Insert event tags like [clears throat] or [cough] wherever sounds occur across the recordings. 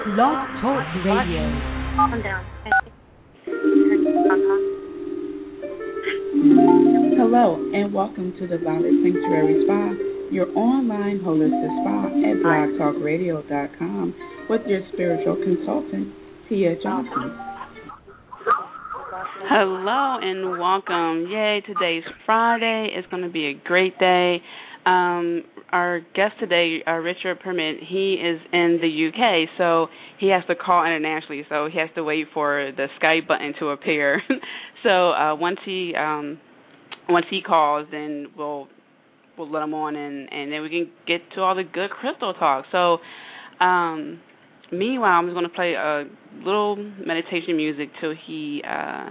Blog Talk Radio. Hello, and welcome to the Violet Sanctuary Spa, your online holistic spa at blogtalkradio.com with your spiritual consultant, Tia Johnson. Hello and welcome. Yay, today's Friday. It's going to be a great day. Um, our guest today, uh, Richard Permutt, he is in the UK, so he has to call internationally, so he has to wait for the Skype button to appear. [laughs] so uh, once he um, once he calls, then we'll we'll let him on, and and then we can get to all the good crystal talk. So. Um, meanwhile, I'm just going to play a little meditation music till he uh,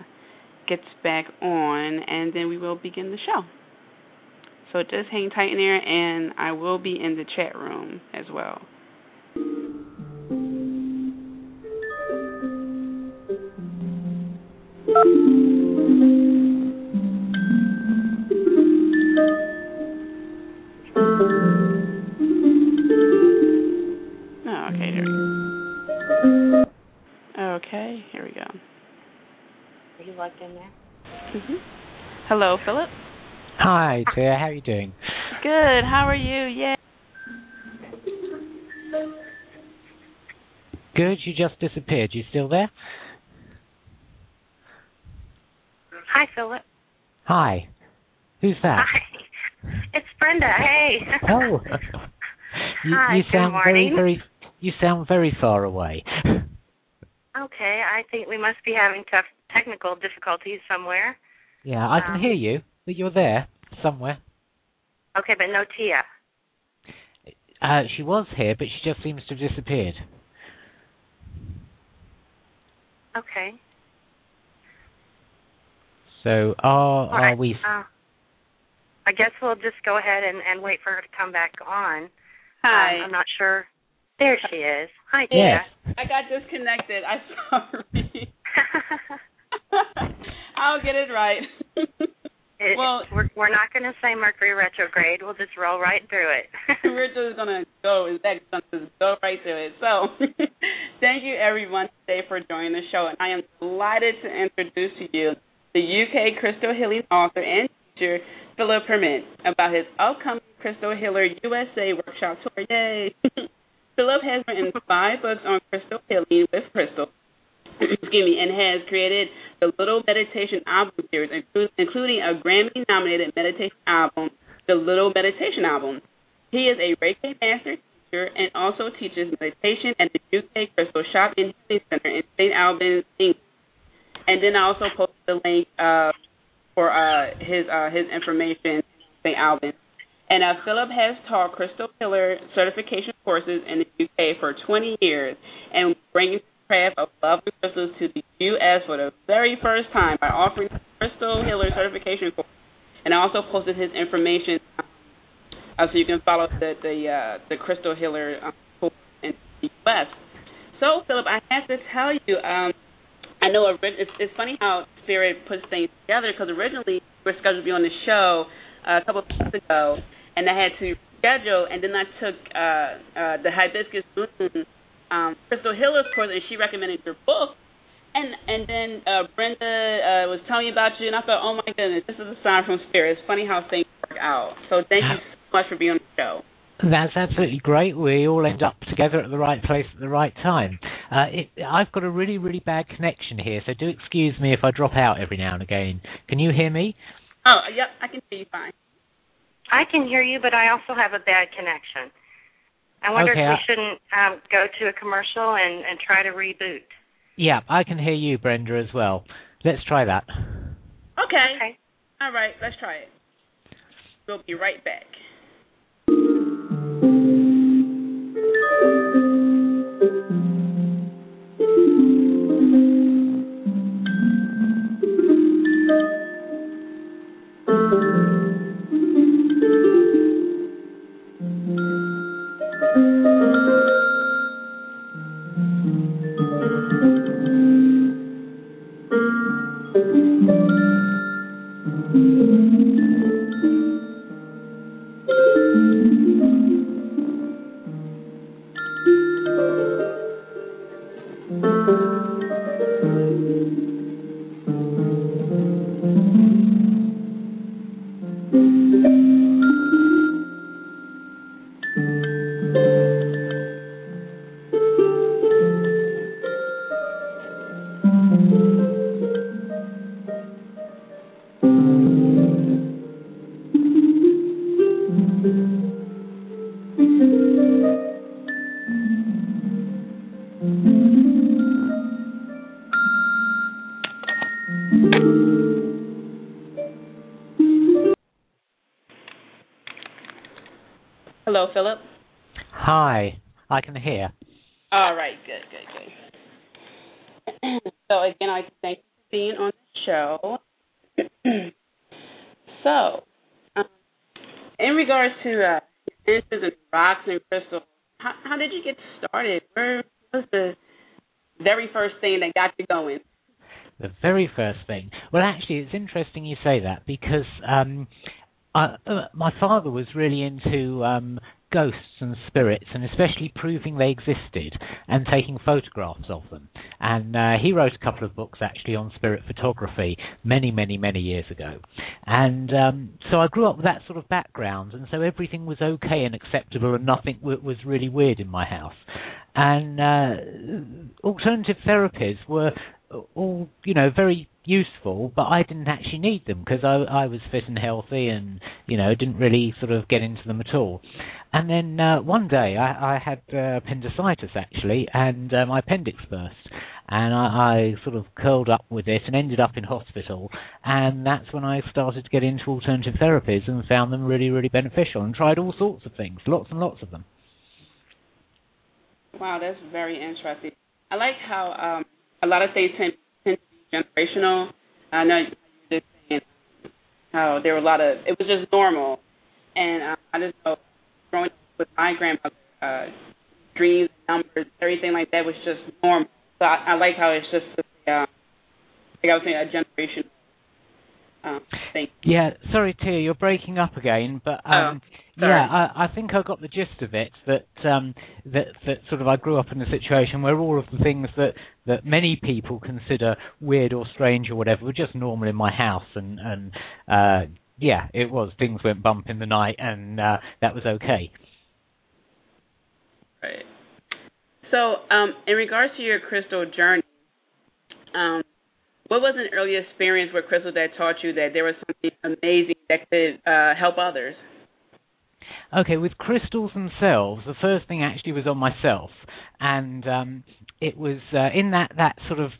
gets back on, and then we will begin the show. So just hang tight in there, and I will be in the chat room as well. Oh, okay, there we go. Okay, here we go. Are you logged in there? hmm Hello, Philip. Hi, Tia. How are you doing? Good. How are you? Yeah. Good. You just disappeared. You still there? Hi, Philip. Hi. Who's that? Hi. It's Brenda. Hey. Oh. [laughs] you, Hi, you good sound very, morning. very. You sound very far away. Okay, I think we must be having tough technical difficulties somewhere. yeah, I can Um, hear you, but you're there somewhere. Okay, but no Tia. Uh, she was here, but she just seems to have disappeared. Okay. So, are All are right, we? Uh, I guess we'll just go ahead and, and wait for her to come back on. Hi. Um, I'm not sure. There she is. Hi, Tia. Yes. I got disconnected. I'm sorry. [laughs] [laughs] [laughs] I'll get it right. It- Well- we're we're not going to say Mercury retrograde. We'll just roll right through it. [laughs] We're just gonna go. Is that gonna go right through it? So, [laughs] thank you everyone today for joining the show, and I am delighted to introduce to you the UK Crystal Healing author and teacher Philip Permutt about his upcoming Crystal Healer USA workshop tour. Yay! [laughs] Philip has written five books on crystal healing with crystal. [clears throat] excuse me, and has created the Little Meditation album series, inclu- including a Grammy-nominated meditation album, the Little Meditation album. He is a Reiki master teacher and also teaches meditation at the UK Crystal Shop and Healing Center in St. Albans, England. And then I also posted the link uh, for uh, his uh, his information, St. Albans. And uh, Philip has taught crystal healer certification courses in the UK for 20 years and the craft of love crystals to the U.S. for the very first time by offering crystal healer certification course. And I also posted his information uh, so you can follow the the, uh, the crystal healer um, course in the U.S. So Philip, I have to tell you, um, I know it's, it's funny how Spirit puts things together because originally we were scheduled to be on the show uh, a couple of weeks ago, and I had to schedule, and then I took uh, uh, the hibiscus moon um, crystal healers course, and she recommended your book. And and then uh, Brenda uh, was telling me about you, and I thought, oh my goodness, this is a sign from Spirit. It's funny how things work out. So thank you so much for being on the show. That's absolutely great. We all end up together at the right place at the right time. Uh, it, I've got a really, really bad connection here, so do excuse me if I drop out every now and again. Can you hear me? Oh, yep, I can hear you fine. I can hear you, but I also have a bad connection. I wonder Okay, if we I- shouldn't um, go to a commercial and, and try to reboot. Yeah, I can hear you, Brenda, as well. Let's try that. Okay. Okay. All right, let's try it. We'll be right back. Thank you. Hello, Philip. Hi, I can hear. All right, good, good, good. [clears throat] so again, I thank you for being on the show. [clears throat] so, um, in regards to uh, and rocks and crystals, how, how did you get started? Where was the very first thing that got you going? The very first thing. Well, actually, it's interesting you say that because um, I, uh, my father was really into um, ghosts and spirits, and especially proving they existed and taking photographs of them. And uh, he wrote a couple of books actually on spirit photography many, many, many years ago. And um, so I grew up with that sort of background, and so everything was okay and acceptable, and nothing w- was really weird in my house. And uh, alternative therapies were all you know very useful, but I didn't actually need them because I, I was fit and healthy, and you know didn't really sort of get into them at all. And then uh, one day I, I had uh, appendicitis actually, and uh, my appendix burst, and I, I sort of curled up with it and ended up in hospital. And that's when I started to get into alternative therapies and found them really, really beneficial, and tried all sorts of things, lots and lots of them. Wow, that's very interesting. I like how um, a lot of things tend, tend to be generational. I know you just saying how there were a lot of it was just normal, and uh, I just know growing up with my grandmother, uh, dreams, numbers, everything like that was just normal. So I, I like how it's just uh, like I was saying a generation um, thing. Yeah, sorry, Tia, you're breaking up again, but um, oh, yeah, I, I think I got the gist of it. That um, that that sort of I grew up in a situation where all of the things that that many people consider weird or strange or whatever were just normal in my house, and and uh, yeah, it was. Things went bump in the night, and uh, that was okay. Right. So, um, in regards to your crystal journey, um, what was an early experience with crystal that taught you that there was something amazing that could uh, help others? Okay, with crystals themselves, the first thing actually was on myself, and um, it was uh, in that that sort of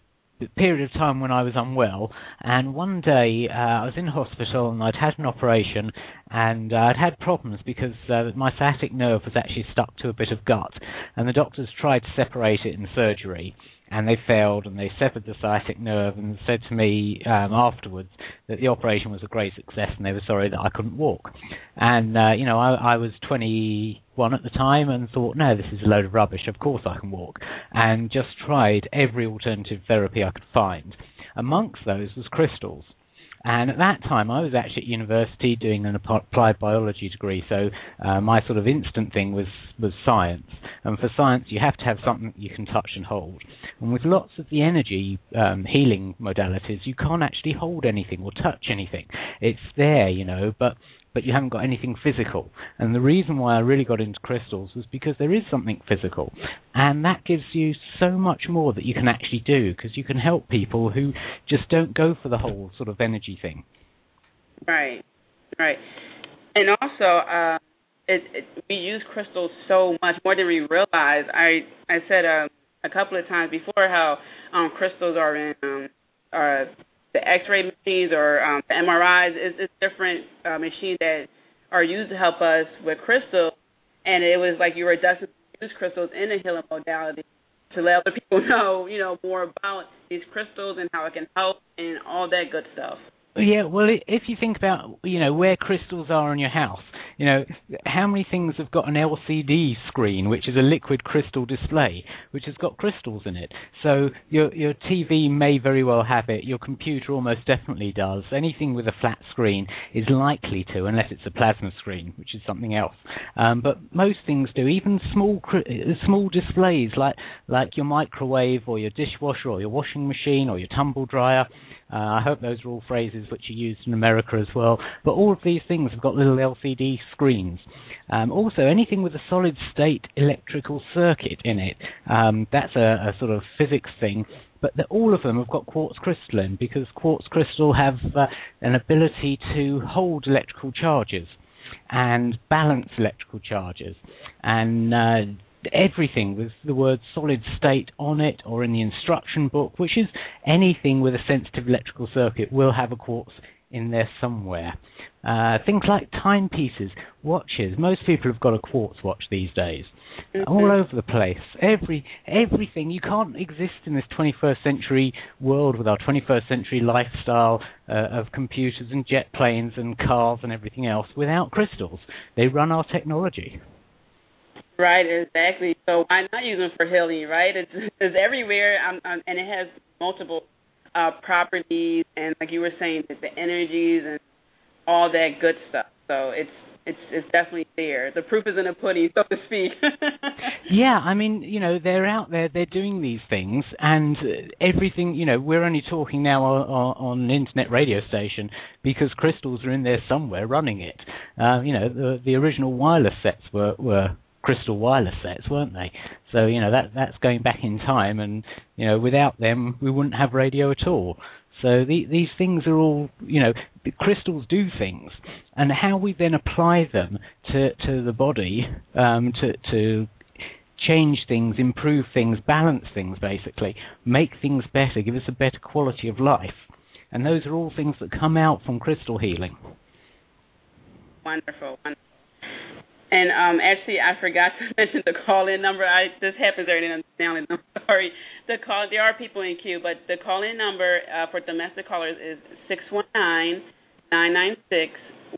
period of time when I was unwell, and one day uh, I was in hospital and I'd had an operation, and uh, I'd had problems because uh, my sciatic nerve was actually stuck to a bit of gut, and the doctors tried to separate it in surgery, and they failed and they severed the sciatic nerve and said to me um, afterwards that the operation was a great success and they were sorry that I couldn't walk. And uh, you know, I, I was 21 at the time and thought, no, this is a load of rubbish. Of course I can walk, and just tried every alternative therapy I could find. Amongst those was crystals. And at that time, I was actually at university doing an applied biology degree, so uh, my sort of instant thing was was science. And for science, you have to have something you can touch and hold. And with lots of the energy um, healing modalities, you can't actually hold anything or touch anything. It's there, you know, but but you haven't got anything physical. And the reason why I really got into crystals was because there is something physical, and that gives you so much more that you can actually do because you can help people who just don't go for the whole sort of energy thing. Right, right, and also. Uh, it, it, we use crystals so much more than we realize. I I said um, a couple of times before how um, crystals are in um, are the X-ray machines or um, the MRIs. It's, it's different uh, machines that are used to help us with crystals, and it was like you were destined use crystals in a healing modality to let other people [laughs] know, you know, more about these crystals and how it can help and all that good stuff. Yeah, well, if you think about you know where crystals are in your house, you know, how many things have got an LCD screen, which is a liquid crystal display, which has got crystals in it? So your your TV may very well have it. Your computer almost definitely does. Anything with a flat screen is likely to, unless it's a plasma screen, which is something else. Um, but most things do. Even small small displays like like your microwave or your dishwasher or your washing machine or your tumble dryer. Uh, I hope those are all phrases which are used in America as well. But all of these things have got little LCD screens. Um, also, anything with a solid state electrical circuit in it, um, that's a, a, sort of physics thing. But the, all of them have got quartz crystal in because quartz crystal have uh, an ability to hold electrical charges and balance electrical charges. And uh, everything with the word solid state on it or in the instruction book, which is anything with a sensitive electrical circuit will have a quartz in there somewhere. Uh, things like timepieces, watches. Most people have got a quartz watch these days. Mm-hmm. All over the place. Every everything. You can't exist in this 21st century world with our 21st century lifestyle uh, of computers and jet planes and cars and everything else without crystals. They run our technology. Right, exactly. So why not use them for healing, right? It's, it's everywhere, um, um, and it has multiple uh, properties, and like you were saying, the, energies and all that good stuff. So it's it's it's definitely there. The proof is in the pudding, so to speak. [laughs] yeah, I mean, you know, they're out there, they're doing these things, and everything. You know, we're only talking now on, on an internet radio station because crystals are in there somewhere running it. Uh, you know, the the original wireless sets were were crystal wireless sets, weren't they? So you know that that's going back in time, and you know without them we wouldn't have radio at all. So the, these things are all you know crystals do things, and how we then apply them to to the body um, to to change things, improve things, balance things, basically make things better, give us a better quality of life, and those are all things that come out from crystal healing. Wonderful. wonderful. And um, actually, I forgot to [laughs] mention the call-in number. I this happens every now and then. I'm [laughs] sorry. The call there are people in queue, but the call-in number uh, for domestic callers is six one nine nine nine six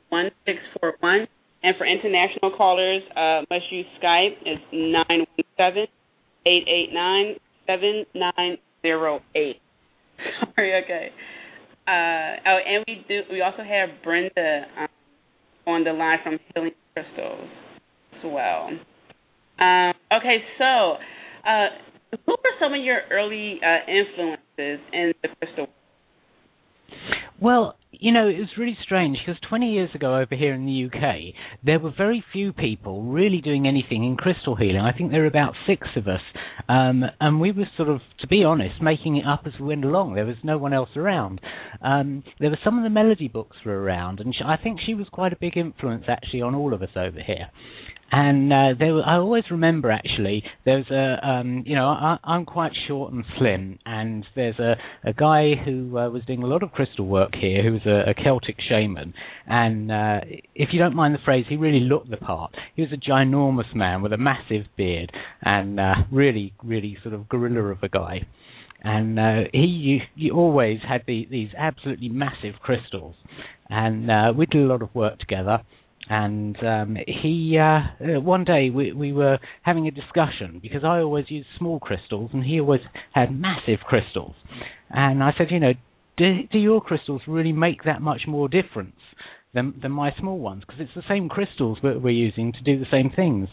one six four one, and for international callers, uh, must use Skype. It's nine one seven eight eight nine seven nine zero eight. [laughs] Sorry. Okay. Uh, oh, and we do. We also have Brenda um, on the line from Healing Crystals well. Um, okay, so uh, who were some of your early uh, influences in the crystal? Well, you know, it was really strange because 20 years ago over here in the UK, there were very few people really doing anything in crystal healing. I think there were about six of us. Um, and we were sort of, to be honest, making it up as we went along. There was no one else around. Um, there were some of the melody books were around, and she, I think she was quite a big influence actually on all of us over here and uh, there were, I always remember actually there's a um, you know I, I'm quite short and slim, and there's a, a guy who uh, was doing a lot of crystal work here who was a, a Celtic shaman, and uh, if you don't mind the phrase, he really looked the part. He was a ginormous man with a massive beard and uh, really really sort of gorilla of a guy. And uh, he you always had the, these absolutely massive crystals, and uh, we did a lot of work together and um, he uh, uh, one day we, we were having a discussion because I always use small crystals and he always had massive crystals, and I said, you know, do, do your crystals really make that much more difference than than my small ones? Because it's the same crystals that we're using to do the same things,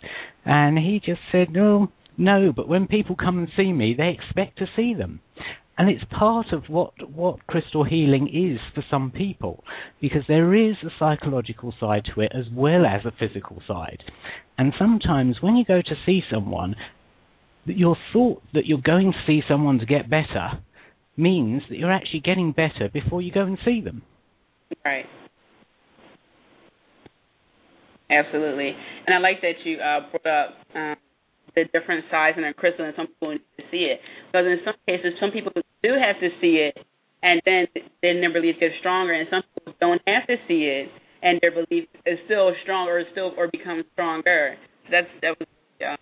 and he just said, no. No, but when people come and see me, they expect to see them and it's part of what what crystal healing is for some people because there is a psychological side to it as well as a physical side. And sometimes when you go to see someone your thought that you're going to see someone to get better means that you're actually getting better before you go and see them. Right. Absolutely. And i like that you uh, brought up um, the different size and the crystal, and some people need to see it. Because in some cases, some people do have to see it, and then then their belief gets stronger, and some people don't have to see it, and their belief is still stronger, or still or becomes stronger. That's that was yeah.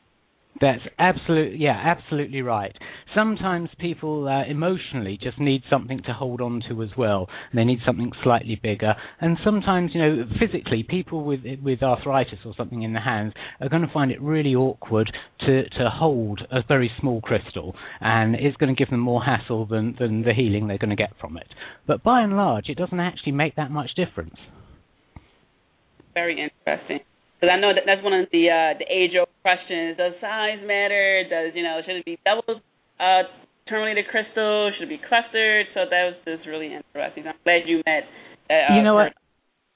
That's absolutely yeah, absolutely right. sometimes people uh, emotionally just need something to hold on to as well. They need something slightly bigger, and sometimes, you know, physically, people with with arthritis or something in the hands are going to find it really awkward to to hold a very small crystal, and it's going to give them more hassle than than the healing they're going to get from it. But by and large, it doesn't actually make that much difference. Very interesting. Because I know that that's one of the uh, the age old questions. Does size matter? Does you know should it be double uh, terminated crystal? Should it be clustered? So that was just really interesting. I'm glad you met. Uh, you know what?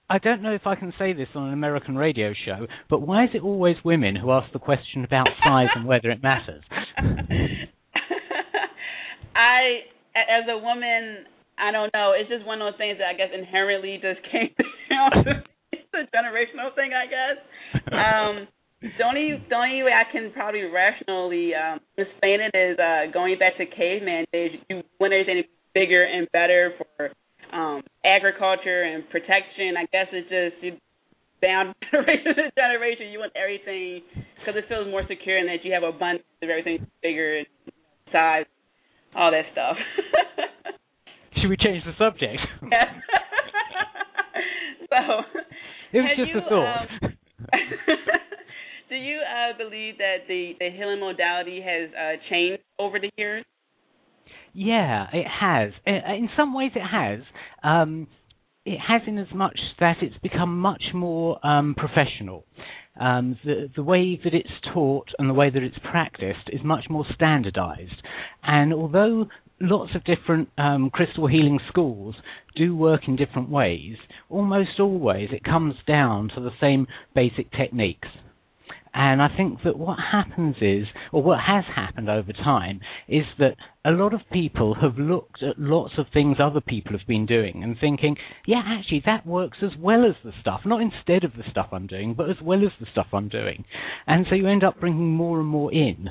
I don't know if I can say this on an American radio show, but why is it always women who ask the question about size and whether it matters? [laughs] I, as a woman, I don't know. It's just one of those things that I guess inherently just came [laughs] down it's a generational thing, I guess. [laughs] Um, the only the only way I can probably rationally um, explain it is uh, going back to caveman days. You, when there's anything bigger and better for um, agriculture and protection, I guess it's just you, down [laughs] generation to generation. You want everything because it feels more secure and that you have abundance of everything bigger size, all that stuff. [laughs] Should we change the subject? So it was just you, a thought. Um, [laughs] do you uh, believe that the, the healing modality has uh, changed over the years? Yeah, it has. In some ways, it has. Um, it has in as much that it's become much more um, professional. Um, the, the way that it's taught and the way that it's practiced is much more standardized. And although lots of different um, crystal healing schools do work in different ways, almost always it comes down to the same basic techniques. And I think that what happens is, or what has happened over time, is that a lot of people have looked at lots of things other people have been doing and thinking, yeah, actually that works as well as the stuff, not instead of the stuff I'm doing, but as well as the stuff I'm doing. And so you end up bringing more and more in.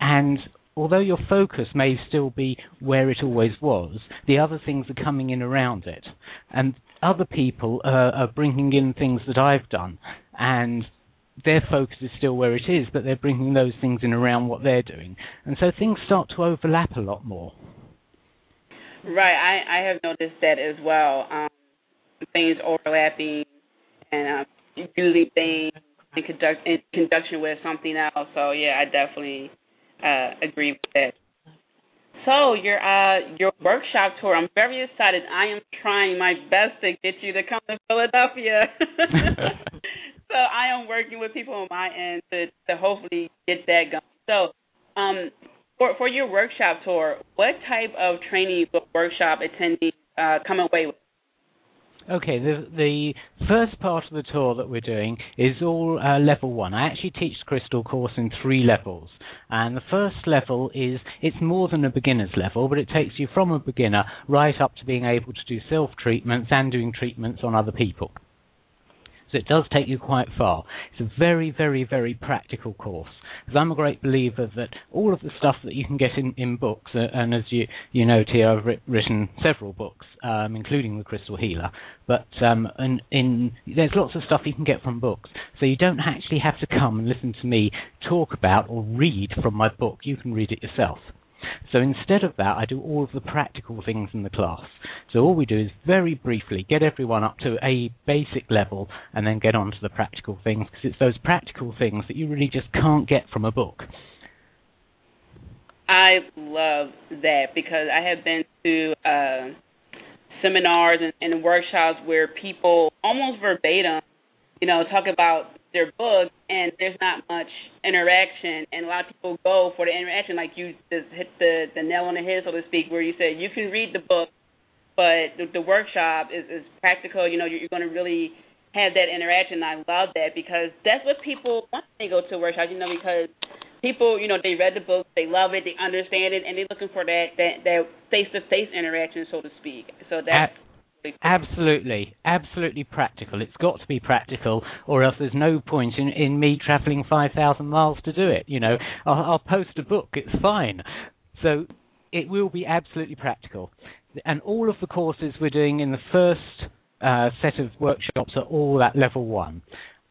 And although your focus may still be where it always was, the other things are coming in around it. And other people are, are bringing in things that I've done. And their focus is still where it is, but they're bringing those things in around what they're doing. And so things start to overlap a lot more. Right, I, I have noticed that as well. Um, things overlapping and um, usually things in, conduct, in conjunction with something else. So yeah, I definitely uh, agree with that. So your uh your workshop tour, I'm very excited. I am trying my best to get you to come to Philadelphia. [laughs] [laughs] so I am working with people on my end to to hopefully get that going. So um for for your workshop tour, what type of training workshop attendees uh, come away with? Okay, the the first part of the tour that we're doing is all uh, level one. I actually teach the crystal course in three levels, and the first level is it's more than a beginner's level, but it takes you from a beginner right up to being able to do self treatments and doing treatments on other people. It does take you quite far. It's a very, very, very practical course. Because I'm a great believer that all of the stuff that you can get in, in books, uh, and as you you know, Tia, I've written several books, um, including the Crystal Healer. But um, in, in there's lots of stuff you can get from books, so you don't actually have to come and listen to me talk about or read from my book. You can read it yourself. So instead of that, I do all of the practical things in the class. So all we do is very briefly get everyone up to a basic level and then get on to the practical things because it's those practical things that you really just can't get from a book. I love that because I have been to uh, seminars and, and workshops where people almost verbatim, you know, talk about their book and there's not much interaction. And a lot of people go for the interaction like you just hit the the nail on the head so to speak where you said you can read the book but the, the workshop is is practical. You know you're, you're going to really have that interaction. I love that because that's what people want when they go to a workshop you know because people you know they read the book they love it they understand it and they're looking for that that that face to face interaction so to speak. So that's Absolutely, absolutely practical. It's got to be practical, or else there's no point in, in me travelling 5,000 miles to do it. You know, I'll, I'll post a book, it's fine. So it will be absolutely practical. And all of the courses we're doing in the first uh, set of workshops are all at level one.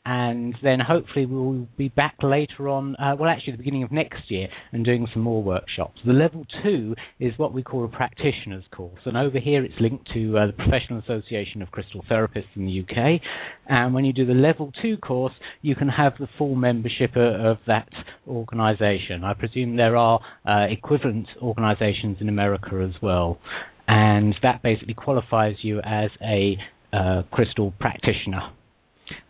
And then hopefully we'll be back later on, uh, well, actually, the beginning of next year, and doing some more workshops. The level two is what we call a practitioner's course, and over here it's linked to uh, the Professional Association of Crystal Therapists in the UK. And when you do the level two course, you can have the full membership of that organisation. I presume there are uh, equivalent organisations in America as well, and that basically qualifies you as a uh, crystal practitioner.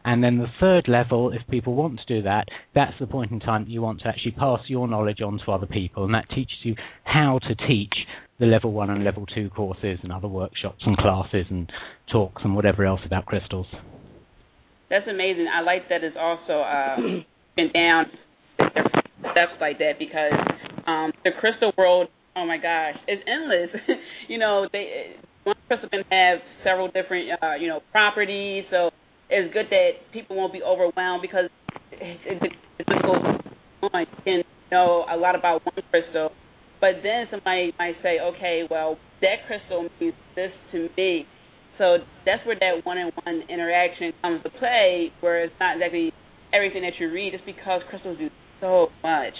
And then the third level, if people want to do that, that's the point in time that you want to actually pass your knowledge on to other people, and that teaches you how to teach the level one and level two courses and other workshops and classes and talks and whatever else about crystals. That's amazing. I like that it's also uh, [clears throat] been down steps like that because um, the crystal world, oh my gosh, it's endless. [laughs] you know, they one crystal can have several different, uh, you know, properties. So it's good that people won't be overwhelmed because it's, difficult. You can know a lot about one crystal, but then somebody might say, okay, well, that crystal means this to me. So that's where that one-on-one interaction comes to play, where it's not exactly everything that you read. It's because crystals do so much.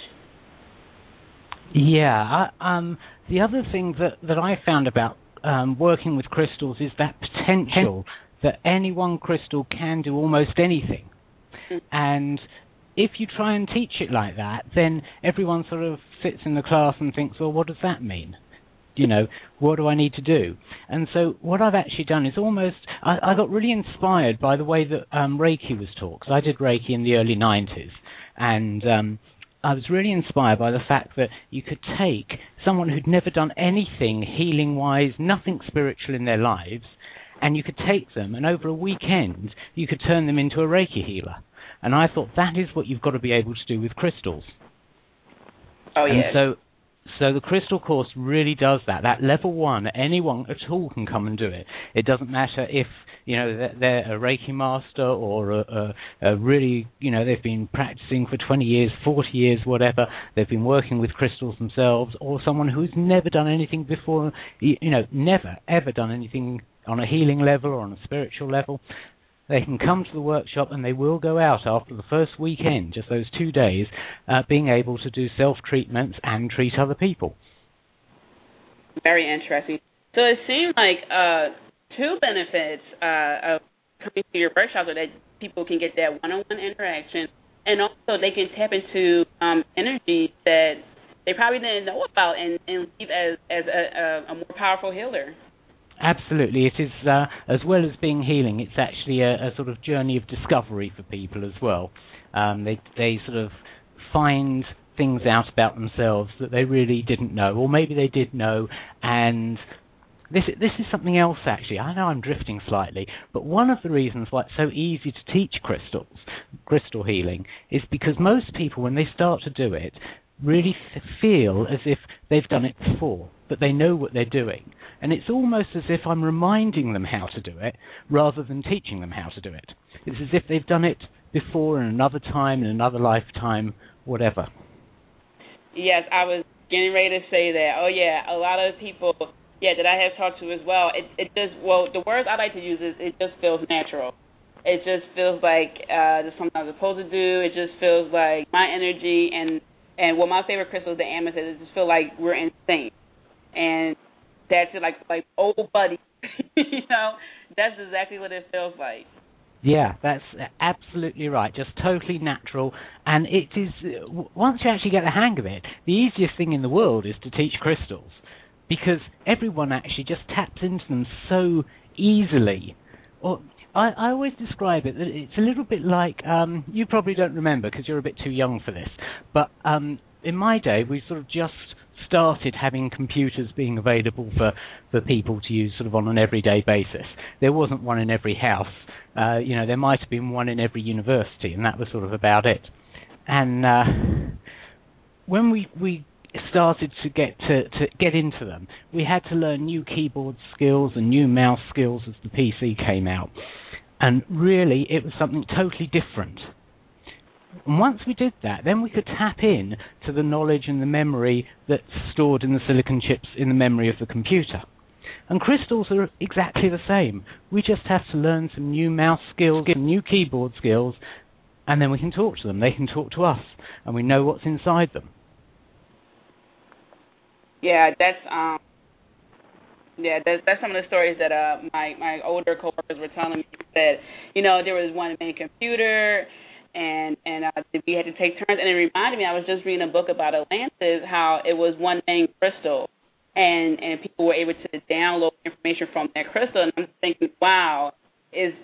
Yeah. I, um, the other thing that that I found about um, working with crystals is that potential that any one crystal can do almost anything. And if you try and teach it like that, then everyone sort of sits in the class and thinks, well, what does that mean? You know, what do I need to do? And so what I've actually done is almost, I, I got really inspired by the way that um, Reiki was taught, because I did Reiki in the early 90s. And um, I was really inspired by the fact that you could take someone who'd never done anything healing wise, nothing spiritual in their lives, and you could take them, and over a weekend, you could turn them into a Reiki healer. And I thought that is what you've got to be able to do with crystals. Oh yeah. And so, so the crystal course really does that. That level one, anyone at all can come and do it. It doesn't matter if you know they're a Reiki master or a, a, a really you know they've been practicing for 20 years, 40 years, whatever. They've been working with crystals themselves, or someone who's never done anything before. You, you know, never ever done anything on a healing level or on a spiritual level, they can come to the workshop and they will go out after the first weekend, just those two days, uh, being able to do self treatments and treat other people. Very interesting. So it seems like uh, two benefits uh, of coming to your workshop are that people can get that one-on-one interaction, and also they can tap into um, energy that they probably didn't know about, and, and leave as as a, a more powerful healer. Absolutely, it is uh, as well as being healing. It's actually a, a, sort of journey of discovery for people as well. Um, they they sort of find things out about themselves that they really didn't know, or maybe they did know, and this this is something else actually. I know I'm drifting slightly, but one of the reasons why it's so easy to teach crystals, crystal healing, is because most people when they start to do it really feel as if they've done it before, but they know what they're doing. And it's almost as if I'm reminding them how to do it rather than teaching them how to do it. It's as if they've done it before in another time, in another lifetime, whatever. Yes, I was getting ready to say that. Oh yeah, a lot of people, yeah, that I have talked to as well. It it just well, the words I like to use is it just feels natural. It just feels like uh, just something I'm supposed to do. It just feels like my energy and and what my favorite crystal is the amethyst. It just feel like we're in sync, and that's it, like like old buddy. [laughs] you know, that's exactly what it feels like. Yeah, that's absolutely right. Just totally natural, and it is. Once you actually get the hang of it, the easiest thing in the world is to teach crystals, because everyone actually just taps into them so easily. Or I, I always describe it that it's a little bit like um, you probably don't remember because you're a bit too young for this, but um, in my day we sort of just started having computers being available for, for people to use sort of on an everyday basis. There wasn't one in every house. Uh, you know, there might have been one in every university, and that was sort of about it. And uh, when we we started to get to, to get into them, we had to learn new keyboard skills and new mouse skills as the PC came out. And really, it was something totally different. And once we did that, then we could tap in to the knowledge and the memory that's stored in the silicon chips in the memory of the computer. And crystals are exactly the same. We just have to learn some new mouse skills, new keyboard skills, and then we can talk to them. They can talk to us, and we know what's inside them. Yeah, that's um, yeah, that's that's some of the stories that uh my my older coworkers were telling me. That you know there was one main computer, and and uh, we had to take turns. And it reminded me, I was just reading a book about Atlantis, how it was one main crystal, and and people were able to download information from that crystal. And I'm thinking, wow, is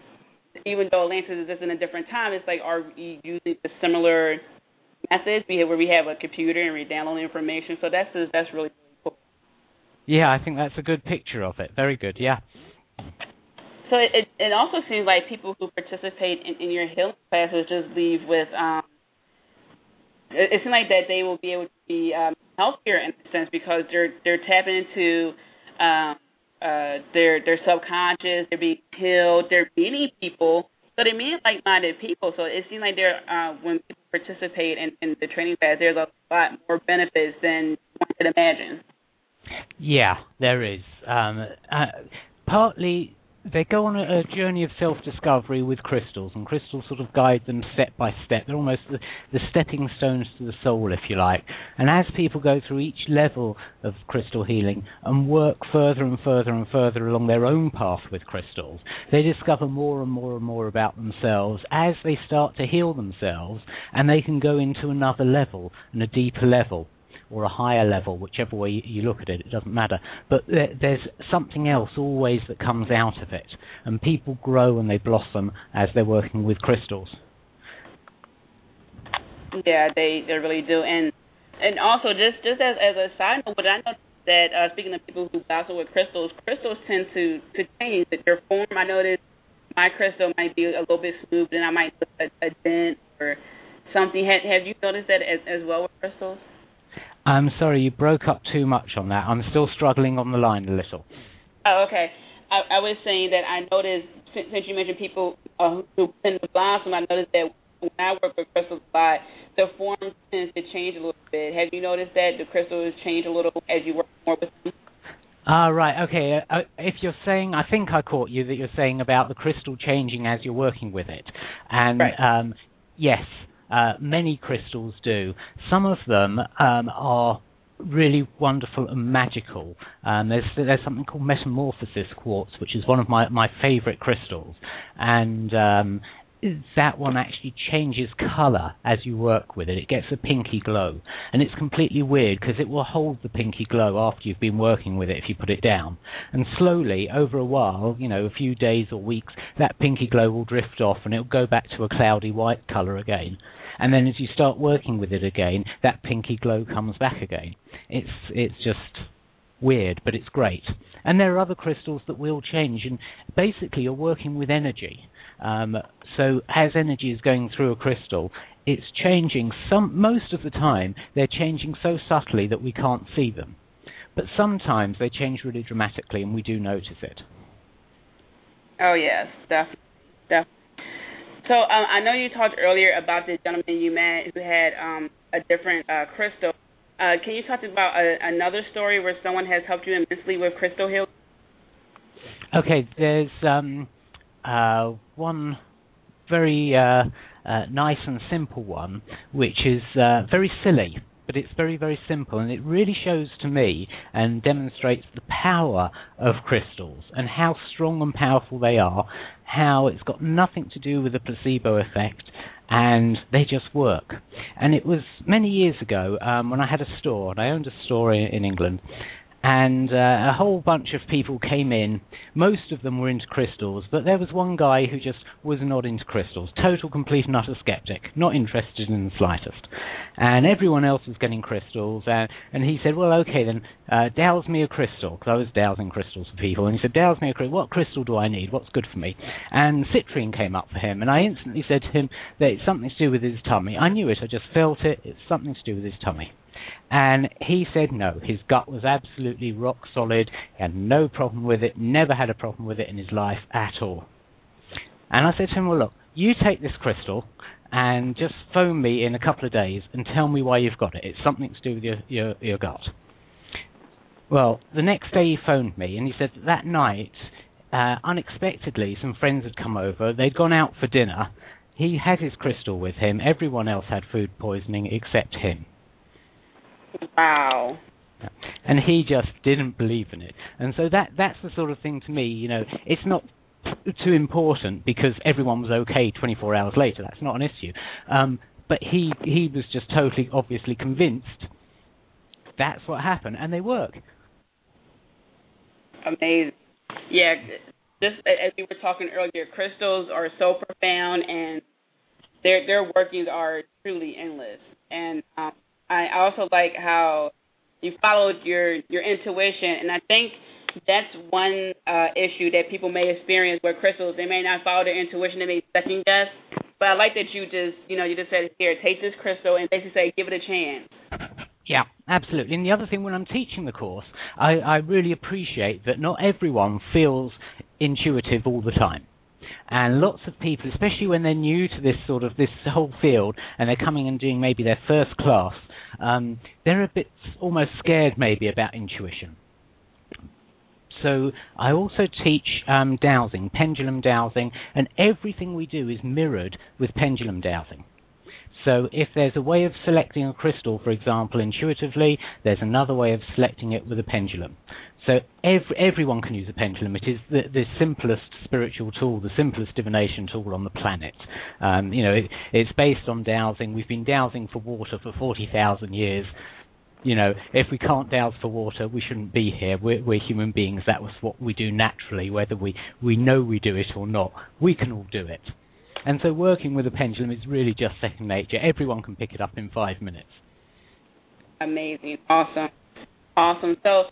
even though Atlantis is in a different time, it's like are we using the similar methods? We have, where we have a computer and we download information. So that's just, that's really. Yeah, I think that's a good picture of it. Very good. Yeah. So it it also seems like people who participate in, in your healing classes just leave with um it, it seems like that they will be able to be um healthier in a sense because they're they're tapping into um uh their their subconscious, they're being healed, they're meeting people. So they meet like minded people. So it seems like there uh when people participate in, in the training class there's a lot more benefits than one could imagine. Yeah, there is. Um uh, partly they go on a, a journey of self-discovery with crystals, and crystals sort of guide them step by step. They're almost the, the stepping stones to the soul, if you like. And as people go through each level of crystal healing and work further and further and further along their own path with crystals, they discover more and more and more about themselves as they start to heal themselves, and they can go into another level and a deeper level or a higher level, whichever way you look at it, it doesn't matter. But there's something else always that comes out of it, and people grow and they blossom as they're working with crystals. Yeah, they they really do, and and also just just as as a side note, but I know that uh, speaking of people who battle with crystals, crystals tend to to change their form. I noticed my crystal might be a little bit smooth, and I might put a, a dent or something. Have have you noticed that as as well with crystals? I'm sorry, you broke up too much on that. I'm still struggling on the line a little. Oh, okay. I, I was saying that I noticed since, since you mentioned people uh, who tend to blossom, I noticed that when I work with crystals a lot, the form tends to change a little bit. Have you noticed that the crystals change a little as you work more with them? Ah, right. Okay. Uh, if you're saying, I think I caught you that you're saying about the crystal changing as you're working with it, and right. um, yes, uh, many crystals do. Some of them um, are really wonderful and magical. Um, there's there's something called metamorphosis quartz, which is one of my my favorite crystals, and um, that one actually changes color as you work with it. It gets a pinky glow, and it's completely weird because it will hold the pinky glow after you've been working with it if you put it down. And slowly, over a while, you know, a few days or weeks, that pinky glow will drift off and it'll go back to a cloudy white color again. And then as you start working with it again, that pinky glow comes back again. It's it's just weird, but it's great. And there are other crystals that will change, and basically you're working with energy. Um, so as energy is going through a crystal, it's changing. Some most of the time they're changing so subtly that we can't see them, but sometimes they change really dramatically, and we do notice it. Oh yes, definitely, definitely. So um, I know you talked earlier about the gentleman you met who had um, a different uh, crystal. Uh, can you talk about a, another story where someone has helped you immensely with crystal healing? Okay, there's um, uh, one very uh, uh, nice and simple one, which is uh, very silly but it's very, very simple, and it really shows to me and demonstrates the power of crystals and how strong and powerful they are, how it's got nothing to do with the placebo effect, and they just work. And it was many years ago um, when I had a store, and I owned a store in, in England, and uh, a whole bunch of people came in. Most of them were into crystals, but there was one guy who just was not into crystals. Total, complete, and utter skeptic, not interested in the slightest. And everyone else was getting crystals, and, and he said, "Well, okay then, uh, dowse me a crystal," because I was dowsing crystals for people. And he said, "Dowse me a crystal. What crystal do I need? What's good for me?" And citrine came up for him, and I instantly said to him that it's something to do with his tummy. I knew it. I just felt it. It's something to do with his tummy. And he said no. His gut was absolutely rock solid. He had no problem with it, never had a problem with it in his life at all. And I said to him, Well, look, you take this crystal and just phone me in a couple of days and tell me why you've got it. It's something to do with your, your, your gut. Well, the next day he phoned me and he said that, that night, uh, unexpectedly, some friends had come over. They'd gone out for dinner he had his crystal with him. Everyone else had food poisoning except him. Wow. And he just didn't believe in it. And so that that's the sort of thing to me, you know, it's not too important because everyone was okay 24 hours later. That's not an issue. Um, but he he was just totally obviously convinced that's what happened and they work. Amazing. Yeah, just as we were talking earlier, crystals are so profound and their their workings are truly endless. And um, I also like how you followed your your intuition, and I think that's one uh, issue that people may experience with crystals. They may not follow their intuition; they may second guess. But I like that you just you know you just said here, take this crystal and basically say, give it a chance. Yeah, absolutely. And the other thing, when I'm teaching the course, I, I really appreciate that not everyone feels intuitive all the time. And lots of people, especially when they're new to this sort of this whole field, and they're coming and doing maybe their first class, um, they're a bit almost scared maybe about intuition. So I also teach um, dowsing, pendulum dowsing, and everything we do is mirrored with pendulum dowsing. So if there's a way of selecting a crystal, for example, intuitively, there's another way of selecting it with a pendulum. So every, everyone can use a pendulum. It is the, the, simplest spiritual tool, the simplest divination tool on the planet. Um, you know, it, it's based on dowsing. We've been dowsing for water for 40,000 years. You know, if we can't dowse for water, we shouldn't be here. We're, we're human beings. That was what we do naturally, whether we, we know we do it or not. We can all do it. And so working with a pendulum is really just second nature. Everyone can pick it up in five minutes. Amazing. Awesome. Awesome. So,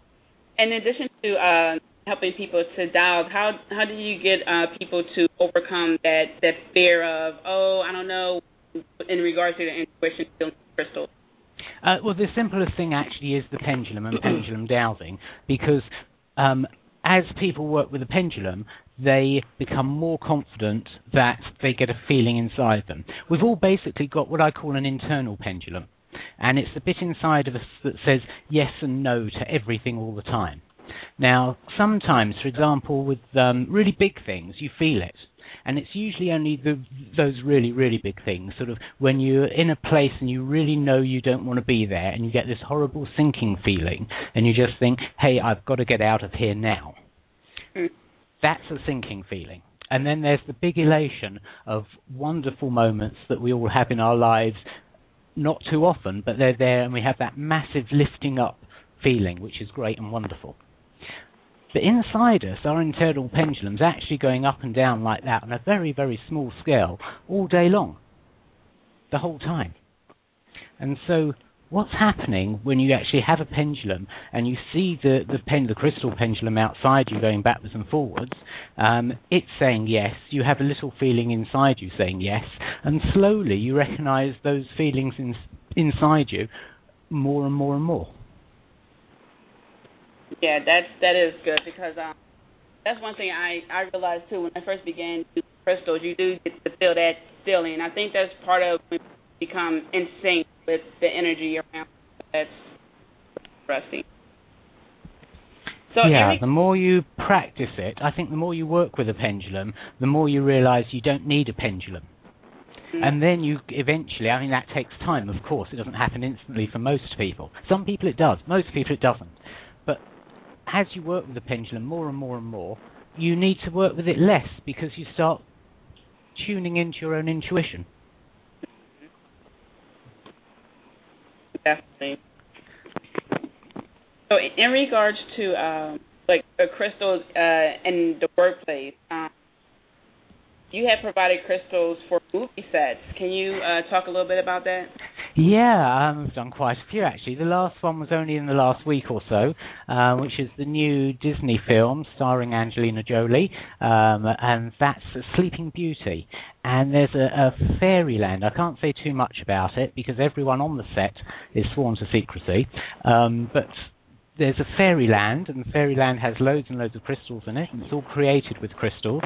in addition to uh, helping people to dowse, how how do you get uh, people to overcome that that fear of oh I don't know in regards to the intuition crystals? Uh, well, the simplest thing actually is the pendulum and pendulum [clears throat] dowsing because um, as people work with a pendulum, they become more confident that they get a feeling inside them. We've all basically got what I call an internal pendulum, and it's the bit inside of us that says yes and no to everything all the time. Now, sometimes, for example, with um, really big things, you feel it. And it's usually only the, those really, really big things, sort of when you're in a place and you really know you don't want to be there, and you get this horrible sinking feeling, and you just think, hey, I've got to get out of here now. Mm. That's a sinking feeling. And then there's the big elation of wonderful moments that we all have in our lives, not too often, but they're there, and we have that massive lifting up feeling, which is great and wonderful. But inside us, our internal pendulum's actually going up and down like that on a very, very small scale all day long, the whole time. And so what's happening when you actually have a pendulum and you see the the pen the crystal pendulum outside you going backwards and forwards um, it's saying yes. You have a little feeling inside you saying yes. And slowly you recognize those feelings in, inside you more and more and more. Yeah that's that is good because um that's one thing i i realized too when i first began crystals you do get to feel that feeling. I think that's part of when you become in sync with the energy around that's resting. So yeah, the more you practice it, I think the more you work with a pendulum, the more you realize you don't need a pendulum. Mm-hmm. And then you eventually, I mean, that takes time, of course. It doesn't happen instantly for most people. Some people it does, most people it doesn't. But as you work with the pendulum more and more and more, you need to work with it less because you start tuning into your own intuition. Definitely. So, in regards to um, like the crystals uh, in the workplace, um, you have provided crystals for movie sets. Can you uh, talk a little bit about that? Yeah, um, I've done quite a few actually. The last one was only in the last week or so, uh, which is the new Disney film starring Angelina Jolie, um, and that's Sleeping Beauty. And there's a, a fairyland. I can't say too much about it because everyone on the set is sworn to secrecy. Um, but there's a fairyland, and fairyland has loads and loads of crystals in it. It's all created with crystals,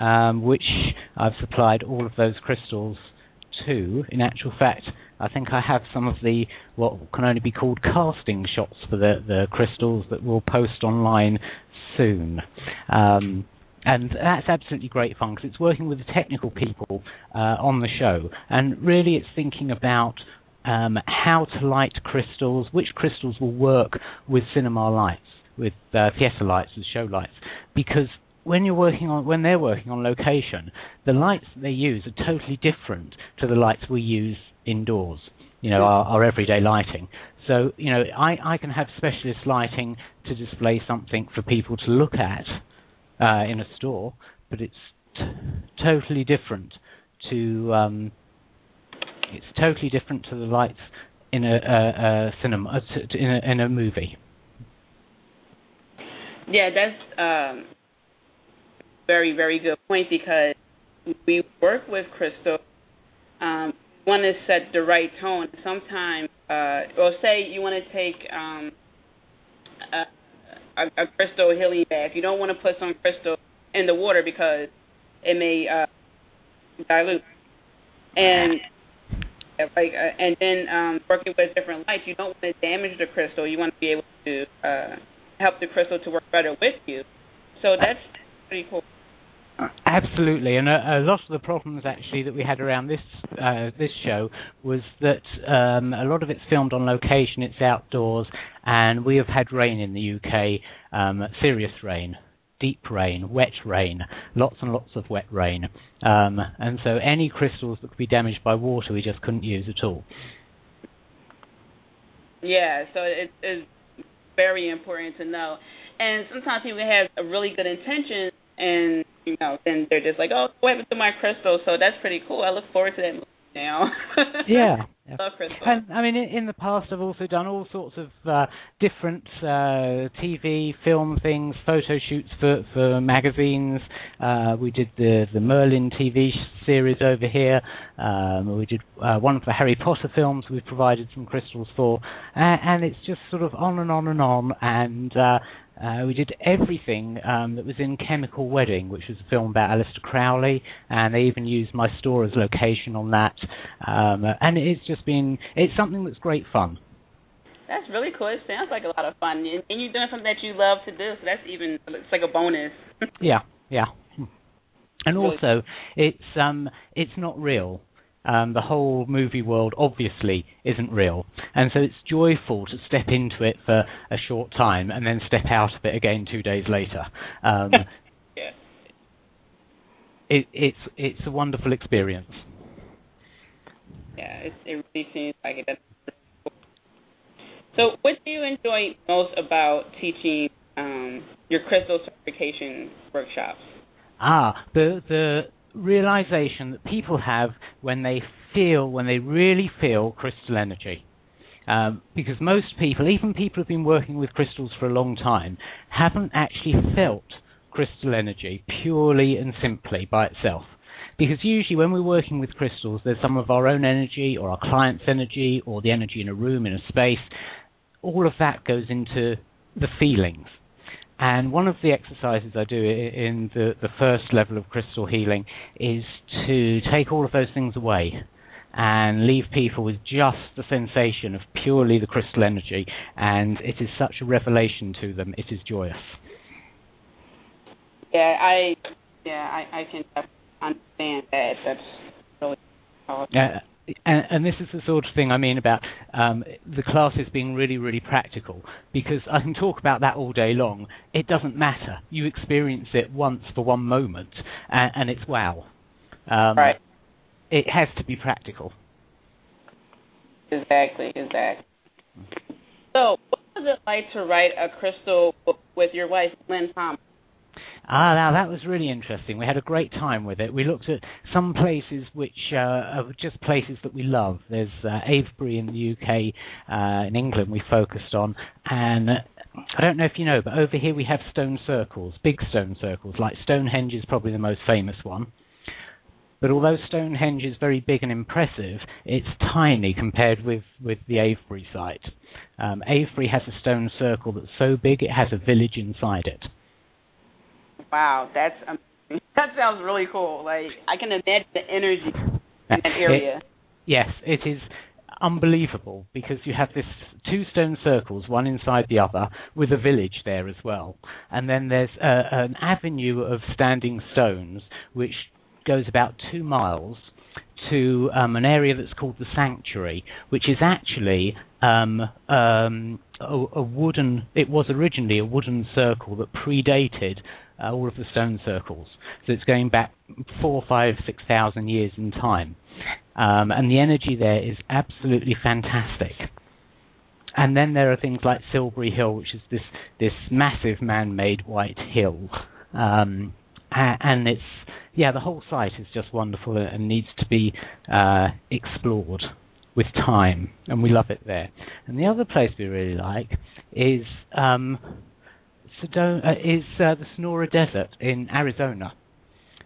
um, which I've supplied all of those crystals to. In actual fact, I think I have some of the what can only be called casting shots for the the crystals that we'll post online soon. Um, and that's absolutely great fun because it's working with the technical people uh, on the show, and really it's thinking about um, how to light crystals, which crystals will work with cinema lights, with uh, theatre lights, with show lights, because when you're working on when they're working on location, the lights they use are totally different to the lights we use indoors. You know, our, our everyday lighting. So, you know, I, I can have specialist lighting to display something for people to look at uh, in a store, but it's t- totally different to um, it's totally different to the lights in a, a, a cinema uh, t- in, a, in a movie. Yeah, that's um, very very good point because we work with Crystal. Um, want to set the right tone. Sometimes, uh, or say you want to take um, a, a, crystal healing bath. You don't want to put some crystal in the water because it may uh, dilute. And like, uh, and then um, working with different lights, you don't want to damage the crystal. You want to be able to uh, help the crystal to work better with you. So that's pretty cool. Absolutely, and a, a, lot of the problems actually that we had around this uh, this show was that um, a lot of it's filmed on location. It's outdoors, and we have had rain in the UK, um, serious rain, deep rain, wet rain, lots and lots of wet rain, um, and so any crystals that could be damaged by water, we just couldn't use at all. Yeah, so it is very important to know. And sometimes people have a really good intention and you know, then they're just like, oh, what happened to my crystal? So that's pretty cool. I look forward to that movie now. [laughs] yeah. Love crystal. And I mean, in, the past, I've also done all sorts of uh, different uh, TV, film things, photo shoots for for magazines. Uh, we did the the Merlin TV series over here. Um, we did uh, one for Harry Potter films. We've provided some crystals for, and it's just sort of on and on and on. And uh, we did everything um, that was in Chemical Wedding, which was a film about Aleister Crowley, and they even used my store as location on that. Um, and it's just been it's something that's great fun. That's really cool. It sounds like a lot of fun, and you're doing something that you love to do, so that's even it's like a bonus. yeah, yeah. And also, it's um, it's not real um, the whole movie world obviously isn't real, and so it's joyful to step into it for a short time and then step out of it again two days later. Um, [laughs] yeah. it, it's it's a wonderful experience. Yeah, it, it really seems like it. So, what do you enjoy most about teaching um, your crystal certification workshops? Ah, the the realization that people have when they feel, when they really feel crystal energy. Um, because most people, even people who've been working with crystals for a long time, haven't actually felt crystal energy purely and simply by itself. Because usually when we're working with crystals, there's some of our own energy or our client's energy or the energy in a room, in a space. All of that goes into the feelings. And one of the exercises I do in the, the first level of crystal healing is to take all of those things away and leave people with just the sensation of purely the crystal energy. And it is such a revelation to them. It is joyous. Yeah, I yeah I, I can understand that. That's really powerful. Yeah and, and, this is the sort of thing I mean about um, the classes being really, really practical because I can talk about that all day long. It doesn't matter. You experience it once for one moment, and, and it's wow. Um, right. It has to be practical. Exactly. Exactly. So, what was it like to write a crystal book with your wife, Lynn Thomas? Ah, now that was really interesting. We had a great time with it. We looked at some places which uh, are just places that we love. There's uh, Avebury in the UK, uh, in England we focused on, and I don't know if you know, but over here we have stone circles, big stone circles, like Stonehenge is probably the most famous one. But although Stonehenge is very big and impressive, it's tiny compared with, with the Avebury site. Um, Avebury has a stone circle that's so big it has a village inside it. Wow, that's um, [laughs] that sounds really cool. Like I can imagine the energy in that area. It, yes, it is. unbelievable because you have this two stone circles, one inside the other, with a village there as well. And then there's a, an avenue of standing stones which goes about two miles to um, an area that's called the Sanctuary, which is actually um, um, a, a, wooden. It was originally a wooden circle that predated uh, all of the stone circles. So it's going back four, five, six thousand years in time, um, and the energy there is absolutely fantastic. And then there are things like Silbury Hill, which is this this massive man-made white hill, um, and it's yeah, the whole site is just wonderful and needs to be uh, explored with time, and we love it there. And the other place we really like is um, Sedona, uh, is uh, the Sonora Desert in Arizona.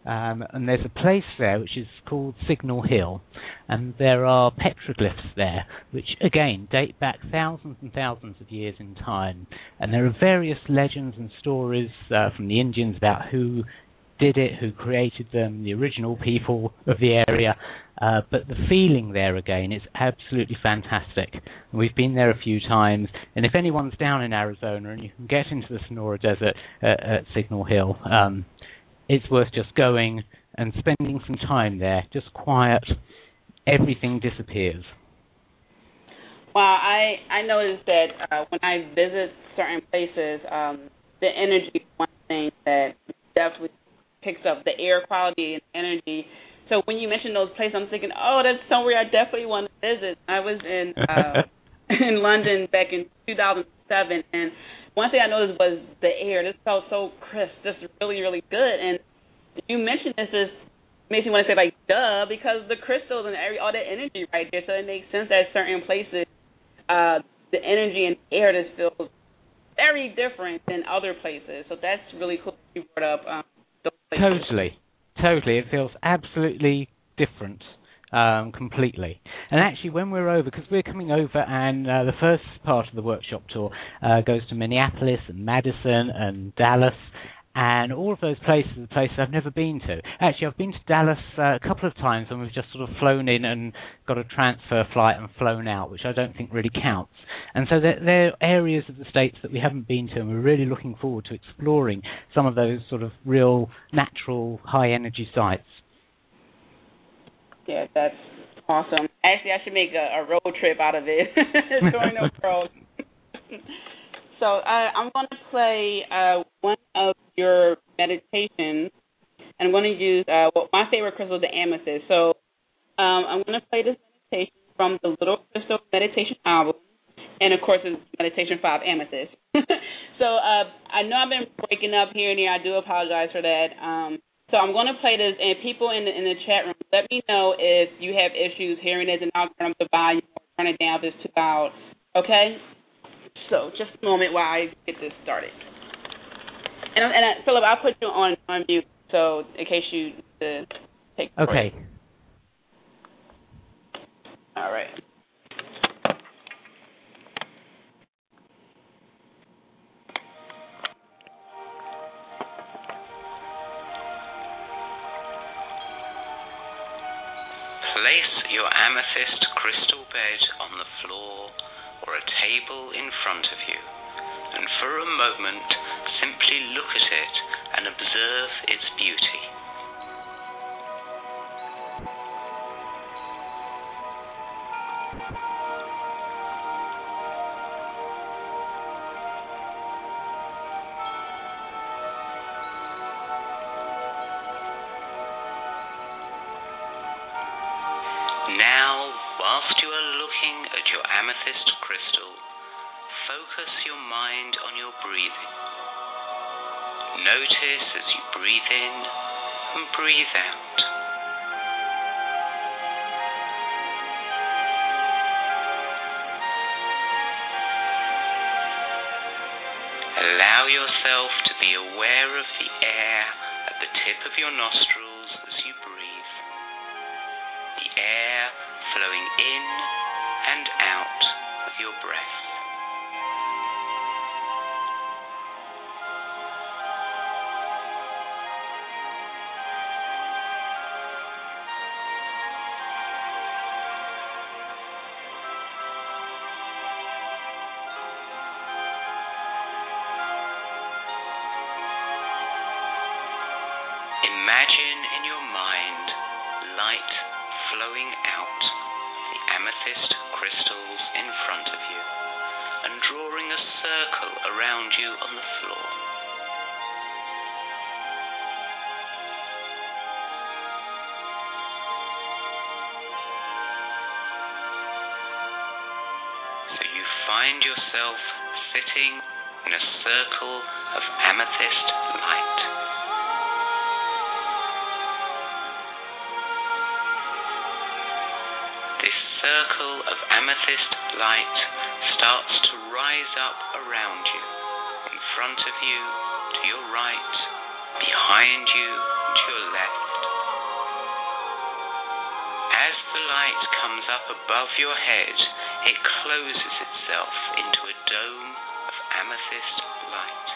Um, and there's a place there which is called Signal Hill, and there are petroglyphs there, which again date back thousands and thousands of years in time. And there are various legends and stories uh, from the Indians about who did it, who created them, the original people of the area. Uh, but the feeling there again is absolutely fantastic. We've been there a few times, and if anyone's down in Arizona and you can get into the Sonora Desert at, at Signal Hill, um, it's worth just going and spending some time there. Just quiet, everything disappears. Well, I I noticed that uh, when I visit certain places, um, the energy is one thing that definitely picks up the air quality and energy. So when you mentioned those places, I'm thinking, oh, that's somewhere I definitely want to visit. I was in [laughs] uh, [laughs] in London back in 2007, and one thing I noticed was the air. This felt so crisp, just really, really good. And you mentioned this is makes me want to say like duh because the crystals and every all that energy right there. So it makes sense that certain places, uh, the energy and air just feels very different than other places. So that's really cool. You brought up um, Totally, totally. It feels absolutely different, um, completely. And actually, when we're over, because we're coming over, and uh, the first part of the workshop tour uh, goes to Minneapolis and Madison and Dallas, and all of those places are places I've never been to. Actually, I've been to Dallas uh, a couple of times, and we've just sort of flown in and got a transfer flight and flown out, which I don't think really counts. And so there, there are areas of the states that we haven't been to, and we're really looking forward to exploring some of those sort of real natural high energy sites. Yeah, that's awesome. Actually, I should make a, a road trip out of it, [laughs] touring the world. [laughs] So uh, I'm going to play uh, one of your meditations, and I'm going to use uh, well, my favorite crystal, the amethyst. So um, I'm going to play this meditation from the Little Crystal Meditation album, and of course it's Meditation Five Amethyst. [laughs] so uh, I know I've been breaking up here and there. I do apologize for that. Um, so I'm going to play this, and people in the in the chat room, let me know if you have issues hearing this, and I'll turn up the volume or turn it down if it's too loud. Okay. So just a moment while I get this started. And, and uh, Philip, I'll put you on on mute so in case you uh, take. Okay. All right. Place your amethyst crystal bed on the floor or a table in front of you, and for a moment simply look at it and observe its beauty. Circle of amethyst light starts to rise up around you, in front of you, to your right, behind you, to your left. As the light comes up above your head, it closes itself into a dome of amethyst light.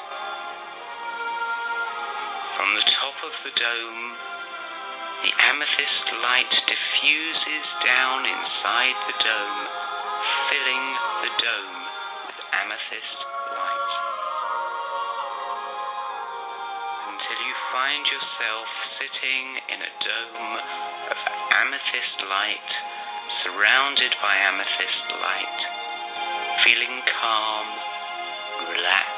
From the top of the dome, the amethyst light diffuses down inside the dome, filling the dome with amethyst light. Until you find yourself sitting in a dome of amethyst light, surrounded by amethyst light, feeling calm, relaxed,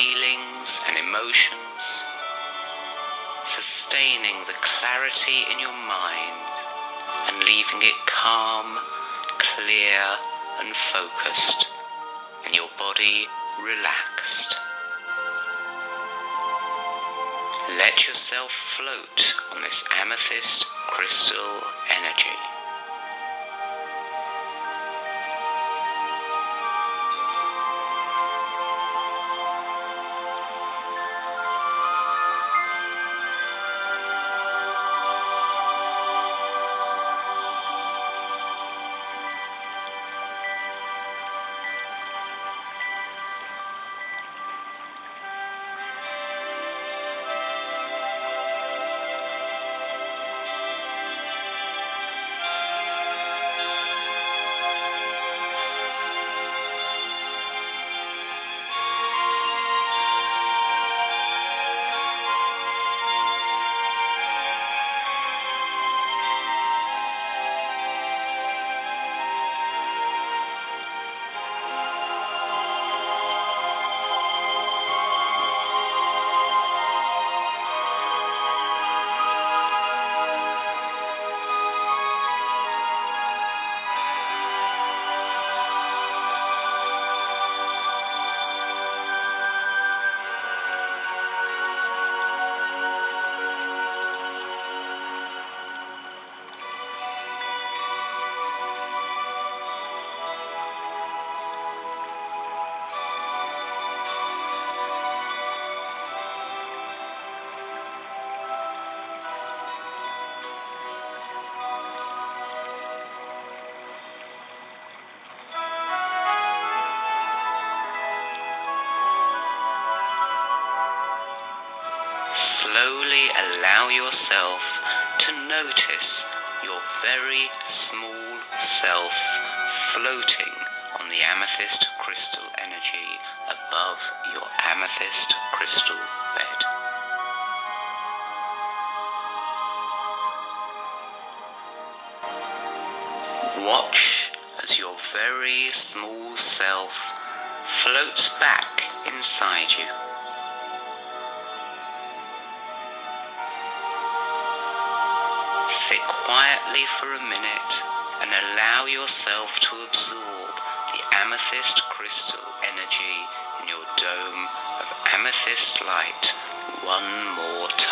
feelings and emotions, sustaining the clarity in your mind and leaving it calm, clear, and focused, and your body relaxed. Let yourself float on this amethyst one more time.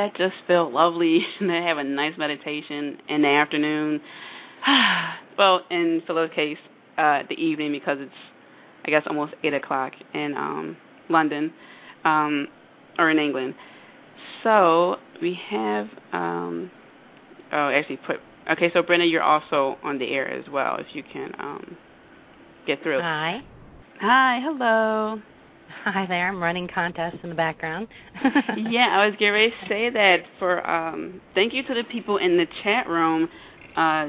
That just felt lovely [laughs] to have a nice meditation in the afternoon? [sighs] well, in Philip's case, uh, the evening because it's I guess almost eight o'clock in um, London um, or in England. So we have um, oh actually put okay. So Brenda, you're also on the air as well. If you can um, get through. Hi. Hi. Hello. Hi there. I'm running contests in the background. [laughs] yeah, I was getting ready to say that for um thank you to the people in the chat room. Uh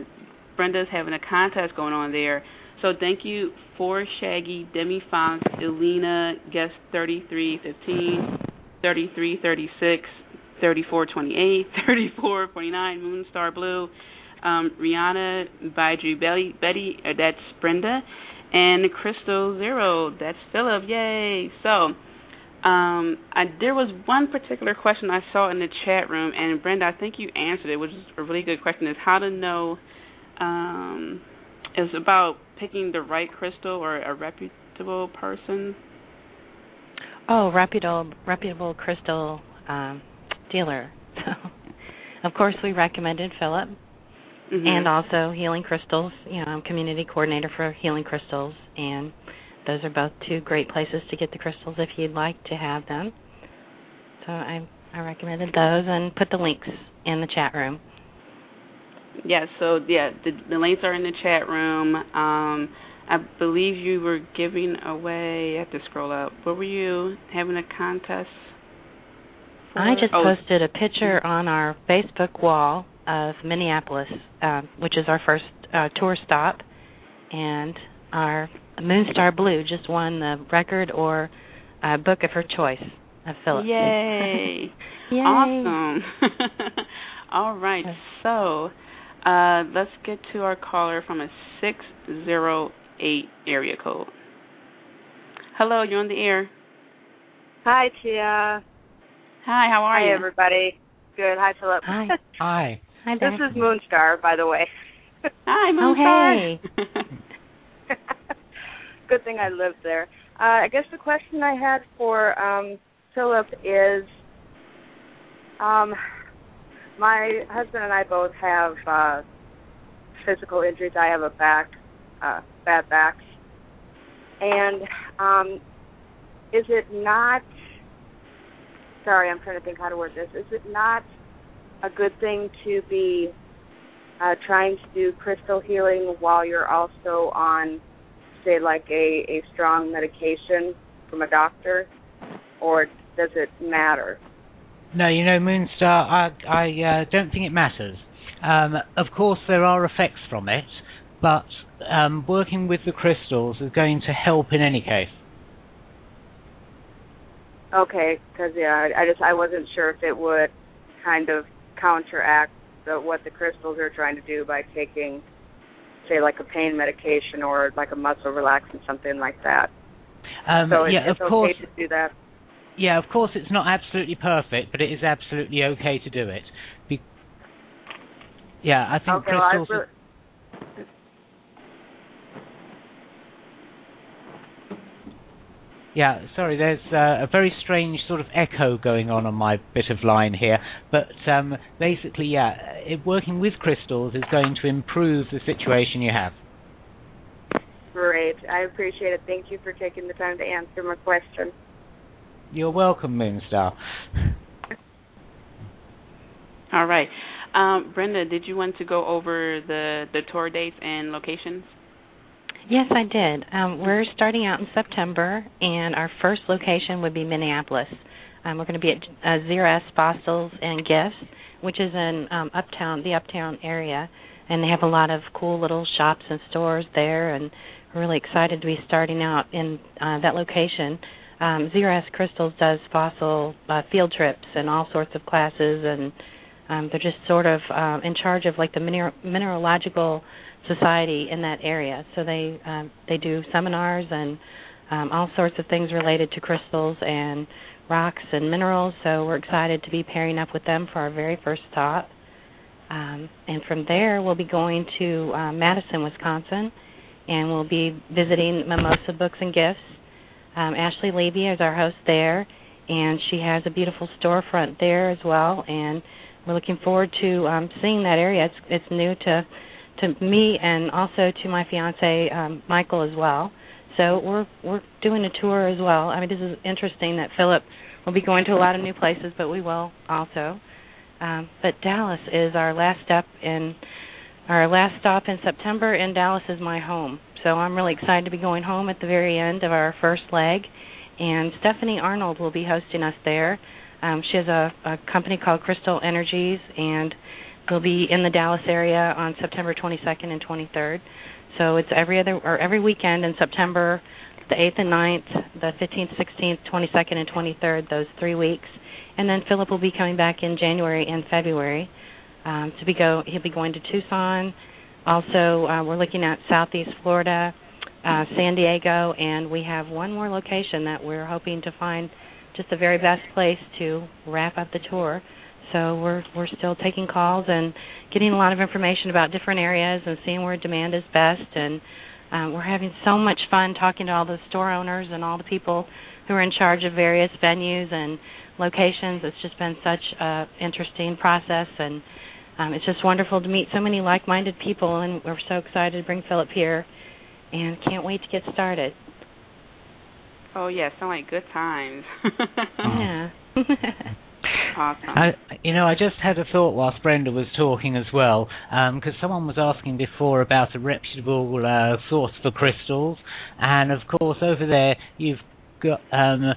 Brenda's having a contest going on there. So thank you for Shaggy, Demi Fox, Elena, guest 3315, 3336, 3428, [laughs] 3449, Moonstar Blue, um, Rihanna, Baiju Betty, Betty, uh, that's Brenda, and Crystal Zero. That's Philip. Yay! So, um, I, there was one particular question I saw in the chat room, and Brenda, I think you answered it, which is a really good question. Is how to know? Um, is about picking the right crystal or a reputable person. Oh, reputable, reputable crystal um, dealer. So, of course, we recommended Philip Mm-hmm. and also Healing Crystals. You know, I'm community coordinator for Healing Crystals, and those are both two great places to get the crystals if you'd like to have them. So I I recommended those and put the links in the chat room. Yeah, so yeah, the, the links are in the chat room. Um, I believe you were giving away. I have to scroll up. What were you having a contest? For? I just oh, posted a picture on our Facebook wall of Minneapolis, uh, which is our first uh, tour stop, and our Moonstar Blue just won the record or uh, book of her choice of Philip. Yay! [laughs] Yay! Awesome. [laughs] All right, so uh, let's get to our caller from a six zero eight area code. Hello, you're on the air. Hi, Tia. Hi, how are Hi, you? Hi, everybody. Good. Hi, Philip. Hi. Hi. [laughs] Hi this is Moonstar, by the way. Hi, Moonstar. Oh, Moonstar. Good thing I lived there. Uh, I guess the question I had for um, Philip is, um, my husband and I both have uh, physical injuries. I have a back, uh, bad back, and um, is it not? Sorry, I'm trying to think how to word this. Is it not a good thing to be uh, trying to do crystal healing while you're also on, say, like a, a strong medication from a doctor, or does it matter? No, you know, Moonstar, I, I uh, don't think it matters. Um, of course, there are effects from it, but um, working with the crystals is going to help in any case. Okay, because yeah, I I just I wasn't sure if it would kind of counteract the, what the crystals are trying to do by taking, say, like a pain medication or like a muscle relaxant, something like that. Um, so it- yeah, it's of okay course. to do that. Yeah, of course, it's not absolutely perfect, but it is absolutely okay to do it. Be- yeah, I think Okay, well, crystals. re- Yeah, sorry, there's uh, a very strange sort of echo going on on my bit of line here, but um, basically, yeah, it, working with crystals is going to improve the situation you have. great. I appreciate it. Thank you for taking the time to answer my question. You're welcome, Moonstar. All right. Um, Brenda, did you want to go over the, the tour dates and locations? Yes, I did. Um, we're starting out in September, and our first location would be Minneapolis. Um, we're going to be at uh, ZRS Fossils and Gifts, which is in um, uptown, the uptown area, and they have a lot of cool little shops and stores there. And we're really excited to be starting out in uh, that location. Um, ZRS Crystals does fossil uh, field trips and all sorts of classes, and um, they're just sort of uh, in charge of like the mineral- mineralogical society in that area. So they um, they do seminars and um, all sorts of things related to crystals and rocks and minerals. So we're excited to be pairing up with them for our very first stop. Um, and from there, we'll be going to uh, Madison, Wisconsin, and we'll be visiting Mimosa Books and Gifts. Um, Ashley Levy is our host there, and she has a beautiful storefront there as well. And we're looking forward to um, seeing that area. It's it's new to to me and also to my fiance um, Michael as well. So we're we're doing a tour as well. I mean, this is interesting that Philip will be going to a lot of new places, but we will also. Um, but Dallas is our last step in our last stop in September, and Dallas is my home. So I'm really excited to be going home at the very end of our first leg. And Stephanie Arnold will be hosting us there. Um, she has a, a company called Crystal Energies, and we'll be in the Dallas area on September 22nd and 23rd. So it's every other or every weekend in September, the 8th and 9th, the 15th, 16th, 22nd, and 23rd. Those three weeks, and then Philip will be coming back in January and February. Um, to be go, he'll be going to Tucson. Also, uh, we're looking at Southeast Florida, uh, San Diego, and we have one more location that we're hoping to find just the very best place to wrap up the tour. So we're we're still taking calls and getting a lot of information about different areas and seeing where demand is best. And um, we're having so much fun talking to all the store owners and all the people who are in charge of various venues and locations. It's just been such a interesting process, and um, it's just wonderful to meet so many like-minded people. And we're so excited to bring Philip here, and can't wait to get started. Oh yeah, sound like good times. [laughs] Yeah. [laughs] awesome. I, you know, I just had a thought whilst Brenda was talking as well, because someone was asking before about a reputable uh, source for crystals, and of course over there you've got um,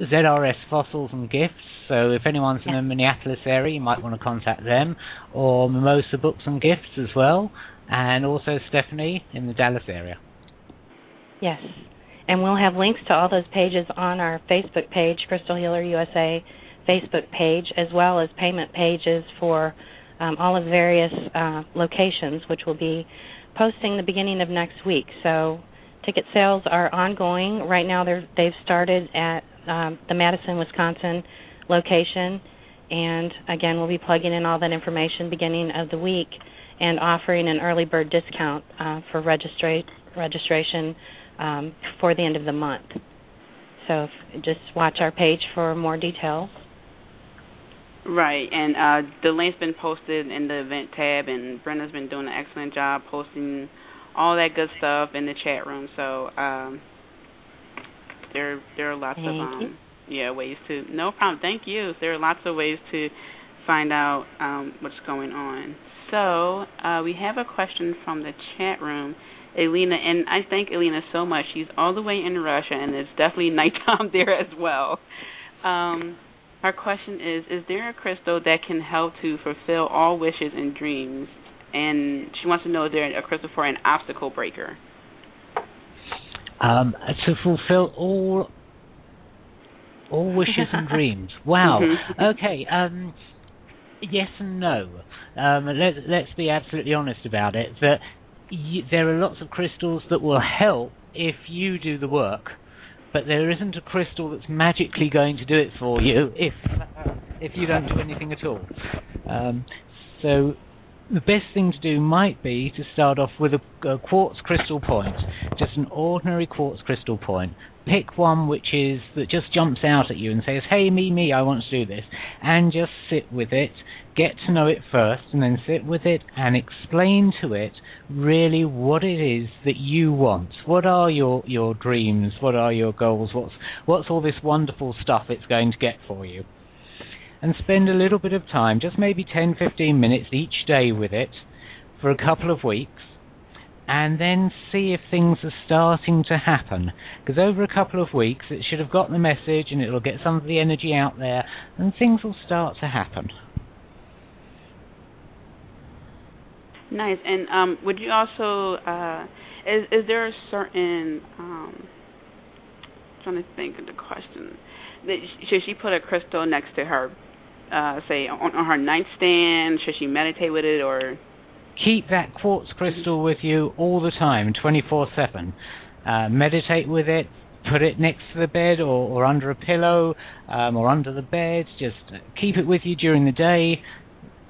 ZRS Fossils and Gifts. So if anyone's in the Minneapolis area, you might want to contact them, or Mimosa Books and Gifts as well, and also Stephanie in the Dallas area. Yes. And we'll have links to all those pages on our Facebook page, Crystal Healer USA Facebook page, as well as payment pages for um, all of various uh, locations, which will be posting the beginning of next week. So ticket sales are ongoing. Right now, they're, they've started at um, the Madison, Wisconsin location. And again, we'll be plugging in all that information beginning of the week and offering an early bird discount uh, for registra- registration um, for the end of the month. So just watch our page for more details. Right, and uh, the link's been posted in the event tab, and Brenda's been doing an excellent job posting all that good stuff in the chat room. So um, there there are lots Thank of um, you. yeah ways to no problem. Thank you. There are lots of ways to find out um, what's going on. So uh, we have a question from the chat room. Elena, and I thank Elena so much. She's all the way in Russia, and it's definitely [laughs] nighttime there as well. Um, our question is Is there a crystal that can help to fulfill all wishes and dreams? And she wants to know is there a crystal for an obstacle breaker? Um, to fulfill all all wishes and [laughs] dreams. Wow. Mhm. Okay. Um, yes and no. Um, let, let's be absolutely honest about it. That y- there are lots of crystals that will help if you do the work, but there isn't a crystal that's magically going to do it for you if if you don't do anything at all. Um, so the best thing to do might be to start off with a, a quartz crystal point, just an ordinary quartz crystal point. Pick one which is that just jumps out at you and says, "Hey, me, me, I want to do this," and just sit with it. Get to know it first, and then sit with it and explain to it really what it is that you want. What are your your dreams? What are your goals? What's what's all this wonderful stuff it's going to get for you? and spend a little bit of time, just maybe 10, 15 minutes each day with it for a couple of weeks, and then see if things are starting to happen. Because over a couple of weeks, it should have got the message and it'll get some of the energy out there, and things will start to happen. Nice. And um, would you also uh, is is there a certain um, trying to think of the question that should she put a crystal next to her, uh, say on, on her nightstand? Should she meditate with it or? Keep that quartz crystal with you all the time, 24 7. Uh, meditate with it, put it next to the bed or, or under a pillow um, or under the bed. Just keep it with you during the day.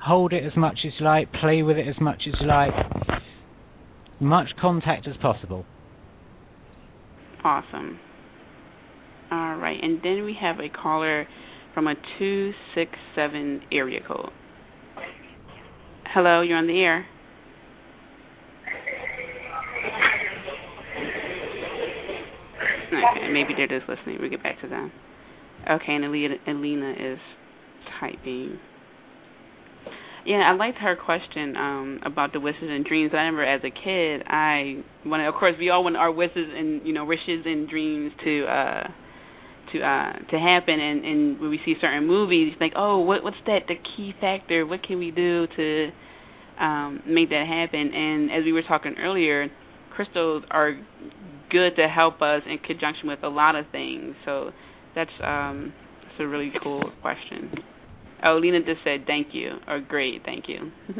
Hold it as much as you like, play with it as much as you like. Much contact as possible. Awesome. All right, and then we have a caller from a two six seven area code. Hello, you're on the air. Okay, maybe they're just listening. We'll get back to them. Okay, and Alina is typing. Yeah, I liked her question um about the wishes and dreams. I remember as a kid, I wanted. Of course, we all want our wishes and you know wishes and dreams to uh to uh to happen. And and when we see certain movies, like oh, what what's that? The key factor? What can we do to um make that happen? And as we were talking earlier, crystals are good to help us in conjunction with a lot of things. So that's um that's a really cool question. Oh, Lena just said thank you or great, thank you. [laughs]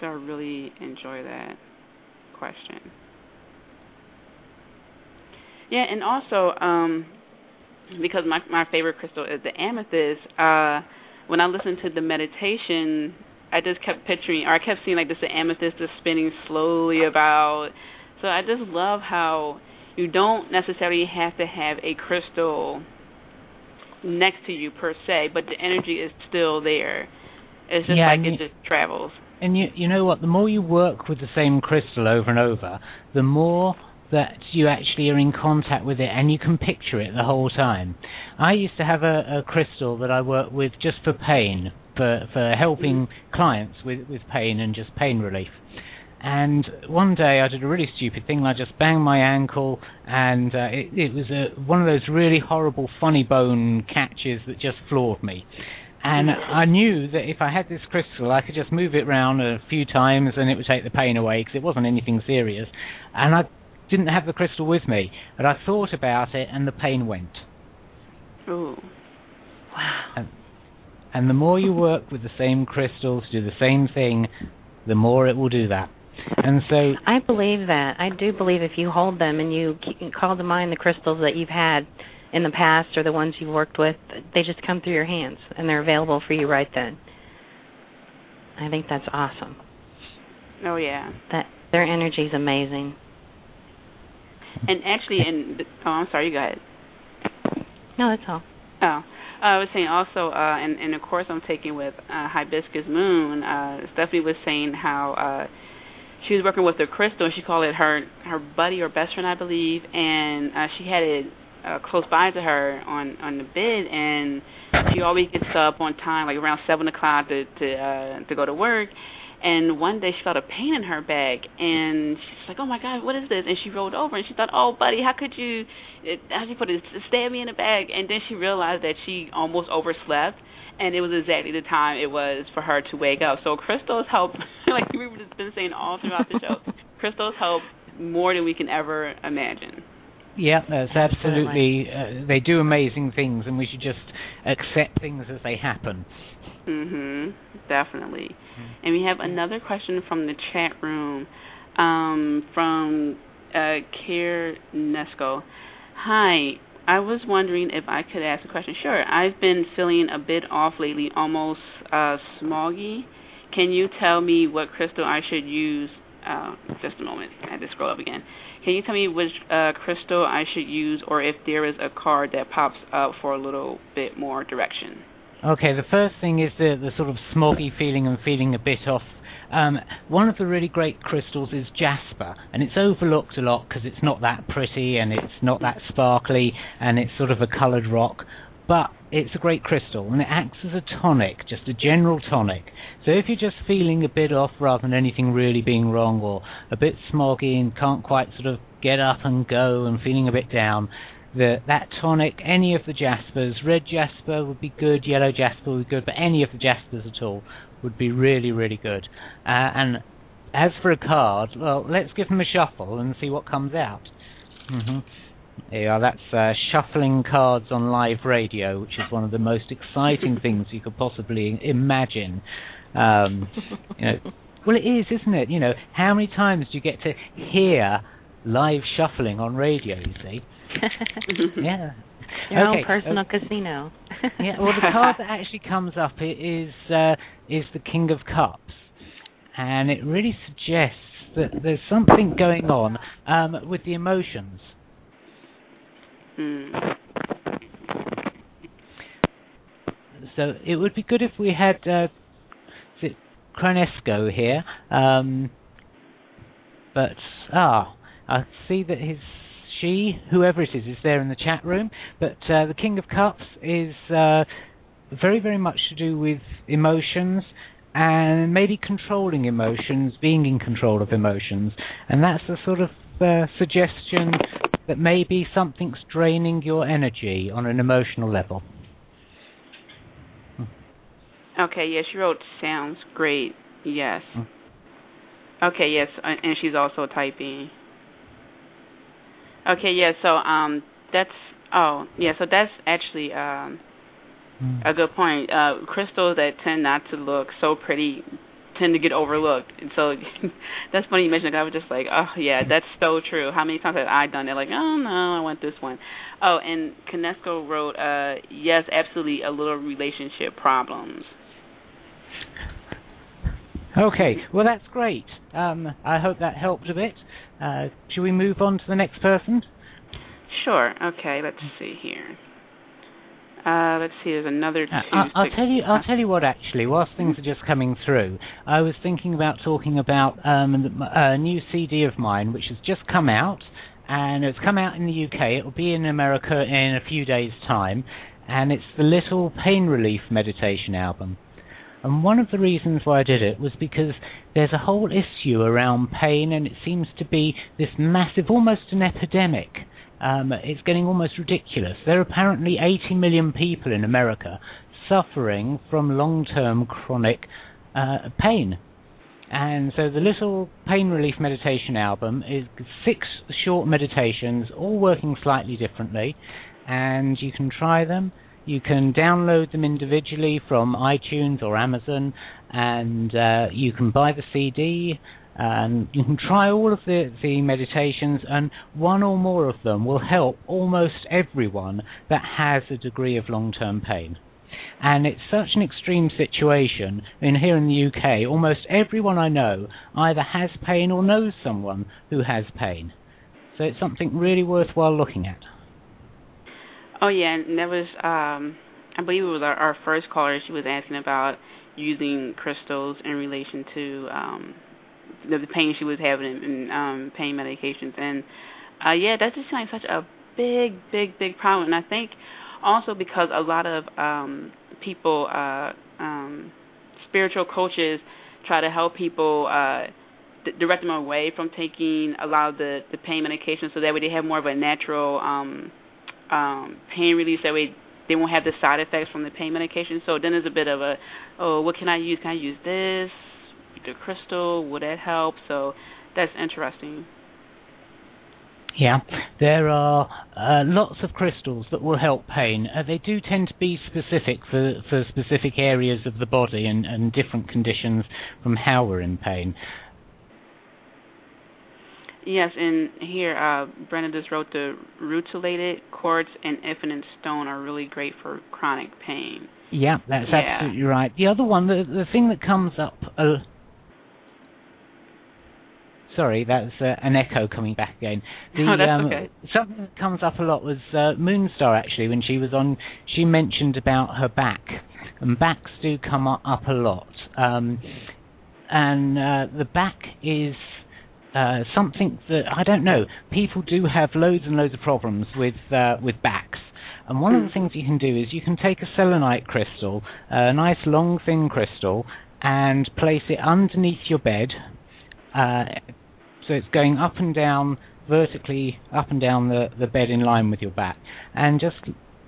so I really enjoy that question. Yeah, and also um because my my favorite crystal is the amethyst, uh when I listened to the meditation, I just kept picturing or I kept seeing like this amethyst just spinning slowly about. So I just love how you don't necessarily have to have a crystal next to you per se, but the energy is still there. It's just Yeah, like it you- just travels. And you you know what? The more you work with the same crystal over and over, the more that you actually are in contact with it and you can picture it the whole time. I used to have a, a crystal that I worked with just for pain, for for helping mm-hmm. clients with with pain and just pain relief. And one day I did a really stupid thing. I just banged my ankle, and uh, it, it was a, one of those really horrible funny bone catches that just floored me. And I knew that if I had this crystal, I could just move it around a few times and it would take the pain away because it wasn't anything serious. And I didn't have the crystal with me, but I thought about it and the pain went. Ooh. And, and the more you work with the same crystals, to do the same thing, the more it will do that. And so I believe that. I do believe if you hold them and you call to mind the crystals that you've had in the past or the ones you've worked with, they just come through your hands and they're available for you right then. I think that's awesome. Oh yeah. That their energy is amazing. And actually, in oh, I'm sorry. You go ahead. No, that's all. Oh, I was saying also, uh, and, and of course I'm taking with uh, Hibiscus Moon. Uh, Stephanie was saying how uh, she was working with a crystal. And she called it her her buddy or best friend, I believe, and uh, she had it uh, close by to her on on the bed, and she always gets up on time, like around seven o'clock to to uh, to go to work. And one day she felt a pain in her back, and she's like, "Oh my God, what is this?" And she rolled over, and she thought, "Oh, buddy, how could you, how did you put it, stab me in the back?" And then she realized that she almost overslept, and it was exactly the time it was for her to wake up. So crystals help, [laughs] like we've been saying all throughout the show, [laughs] crystals help more than we can ever imagine. Yeah, that's absolutely. Uh, they do amazing things, and we should just accept things as they happen. Mhm. Definitely. Mm-hmm. And we have another question from the chat room, um, from uh, Kier Nesco. Hi. I was wondering if I could ask a question. Sure. I've been feeling a bit off lately, almost uh, smoggy. Can you tell me what crystal I should use? Uh, just a moment. I had to scroll up again. Can you tell me which uh, crystal I should use, or if there is a card that pops up for a little bit more direction? Okay, the first thing is the, the sort of smoggy feeling and feeling a bit off. Um, one of the really great crystals is jasper, and it's overlooked a lot because it's not that pretty and it's not that sparkly and it's sort of a coloured rock. But it's a great crystal and it acts as a tonic, just a general tonic. So if you're just feeling a bit off rather than anything really being wrong or a bit smoggy and can't quite sort of get up and go and feeling a bit down, the, that tonic, any of the jaspers, red jasper would be good, yellow jasper would be good, but any of the jaspers at all would be really, really good. Uh, and as for a card, well, let's give them a shuffle and see what comes out. Mm-hmm. Yeah, that's uh, shuffling cards on live radio, which is one of the most exciting [laughs] things you could possibly imagine. Um, you know, well, it is, isn't it? You know, how many times do you get to hear live shuffling on radio? You see, [laughs] yeah. Your okay. own personal uh, casino. [laughs] yeah. Well, the card that actually [laughs] comes up is uh, is the King of Cups, and it really suggests that there's something going on um, with the emotions. Hmm. So it would be good if we had uh, Cronesco here, um, but ah, I see that his she, whoever it is, is there in the chat room. But uh, the King of Cups is uh, very, very much to do with emotions and maybe controlling emotions, being in control of emotions, and that's the sort of uh, suggestion that maybe something's draining your energy on an emotional level. Okay, yes, she wrote sounds great. Yes. Mm. Okay, yes, and she's also typing. Okay, yeah, so um that's oh, yeah, so that's actually um mm. a good point. Uh crystals that tend not to look so pretty tend to get overlooked. And so [laughs] that's funny you mentioned that. I was just like, oh yeah, that's so true. How many times have I done it? Like, oh no, I want this one. Oh, and Kinesco wrote, uh, yes, absolutely, a little relationship problems. Okay, well that's great. Um, I hope that helped a bit. Uh, should we move on to the next person? Sure. Okay. Let's see here. Uh, let's see. There's another two. Uh, I'll, tell you. I'll tell you what. Actually, whilst things are just coming through, I was thinking about talking about um, a new CD of mine, which has just come out, and it's come out in the UK. It will be in America in a few days' time, and it's the Little Pain Relief Meditation album. And one of the reasons why I did it was because there's a whole issue around pain, and it seems to be this massive, almost an epidemic um, it's getting almost ridiculous. There are apparently 80 million people in America suffering from long-term chronic uh, pain. And so the Little Pain Relief Meditation album is six short meditations, all working slightly differently, and you can try them. You can download them individually from iTunes or Amazon, and uh, you can buy the CD And you can try all of the, the meditations, and one or more of them will help almost everyone that has a degree of long term pain. And it's such an extreme situation. I mean, here in the UK, almost everyone I know either has pain or knows someone who has pain. So it's something really worthwhile looking at. Oh yeah, and that was um I believe it was our, our first caller. She was asking about using crystals in relation to um the, the pain she was having and um pain medications and uh yeah, that just seems like such a big, big, big problem. And I think also because a lot of um people uh um spiritual coaches try to help people uh direct them away from taking a lot of the the pain medication so that way they have more of a natural um um pain relief that way they won't have the side effects from the pain medication. So then there's a bit of a oh what can i use? Can i use this? The crystal? Would that help? So that's interesting. Yeah, there are uh, lots of crystals that will help pain. Uh, they do tend to be specific for, for specific areas of the body and, and different conditions from how we're in pain. Yes, and here uh, Brenda just wrote the rutilated quartz and infinite stone are really great for chronic pain. Yeah, that's Yeah. absolutely right. The other one, the the thing that comes up. Uh, sorry, that's uh, an echo coming back again. [laughs] The, Oh, that's um, okay. Something that comes up a lot was uh, Moonstar. Actually, when she was on, she mentioned about her back, and backs do come up a lot. Um, and uh, the back is uh, something that I don't know. People do have loads and loads of problems with uh, with backs. And one of the things you can do is you can take a selenite crystal, a nice long thin crystal, and place it underneath your bed. Uh, so it's going up and down vertically, up and down the, the bed in line with your back, and just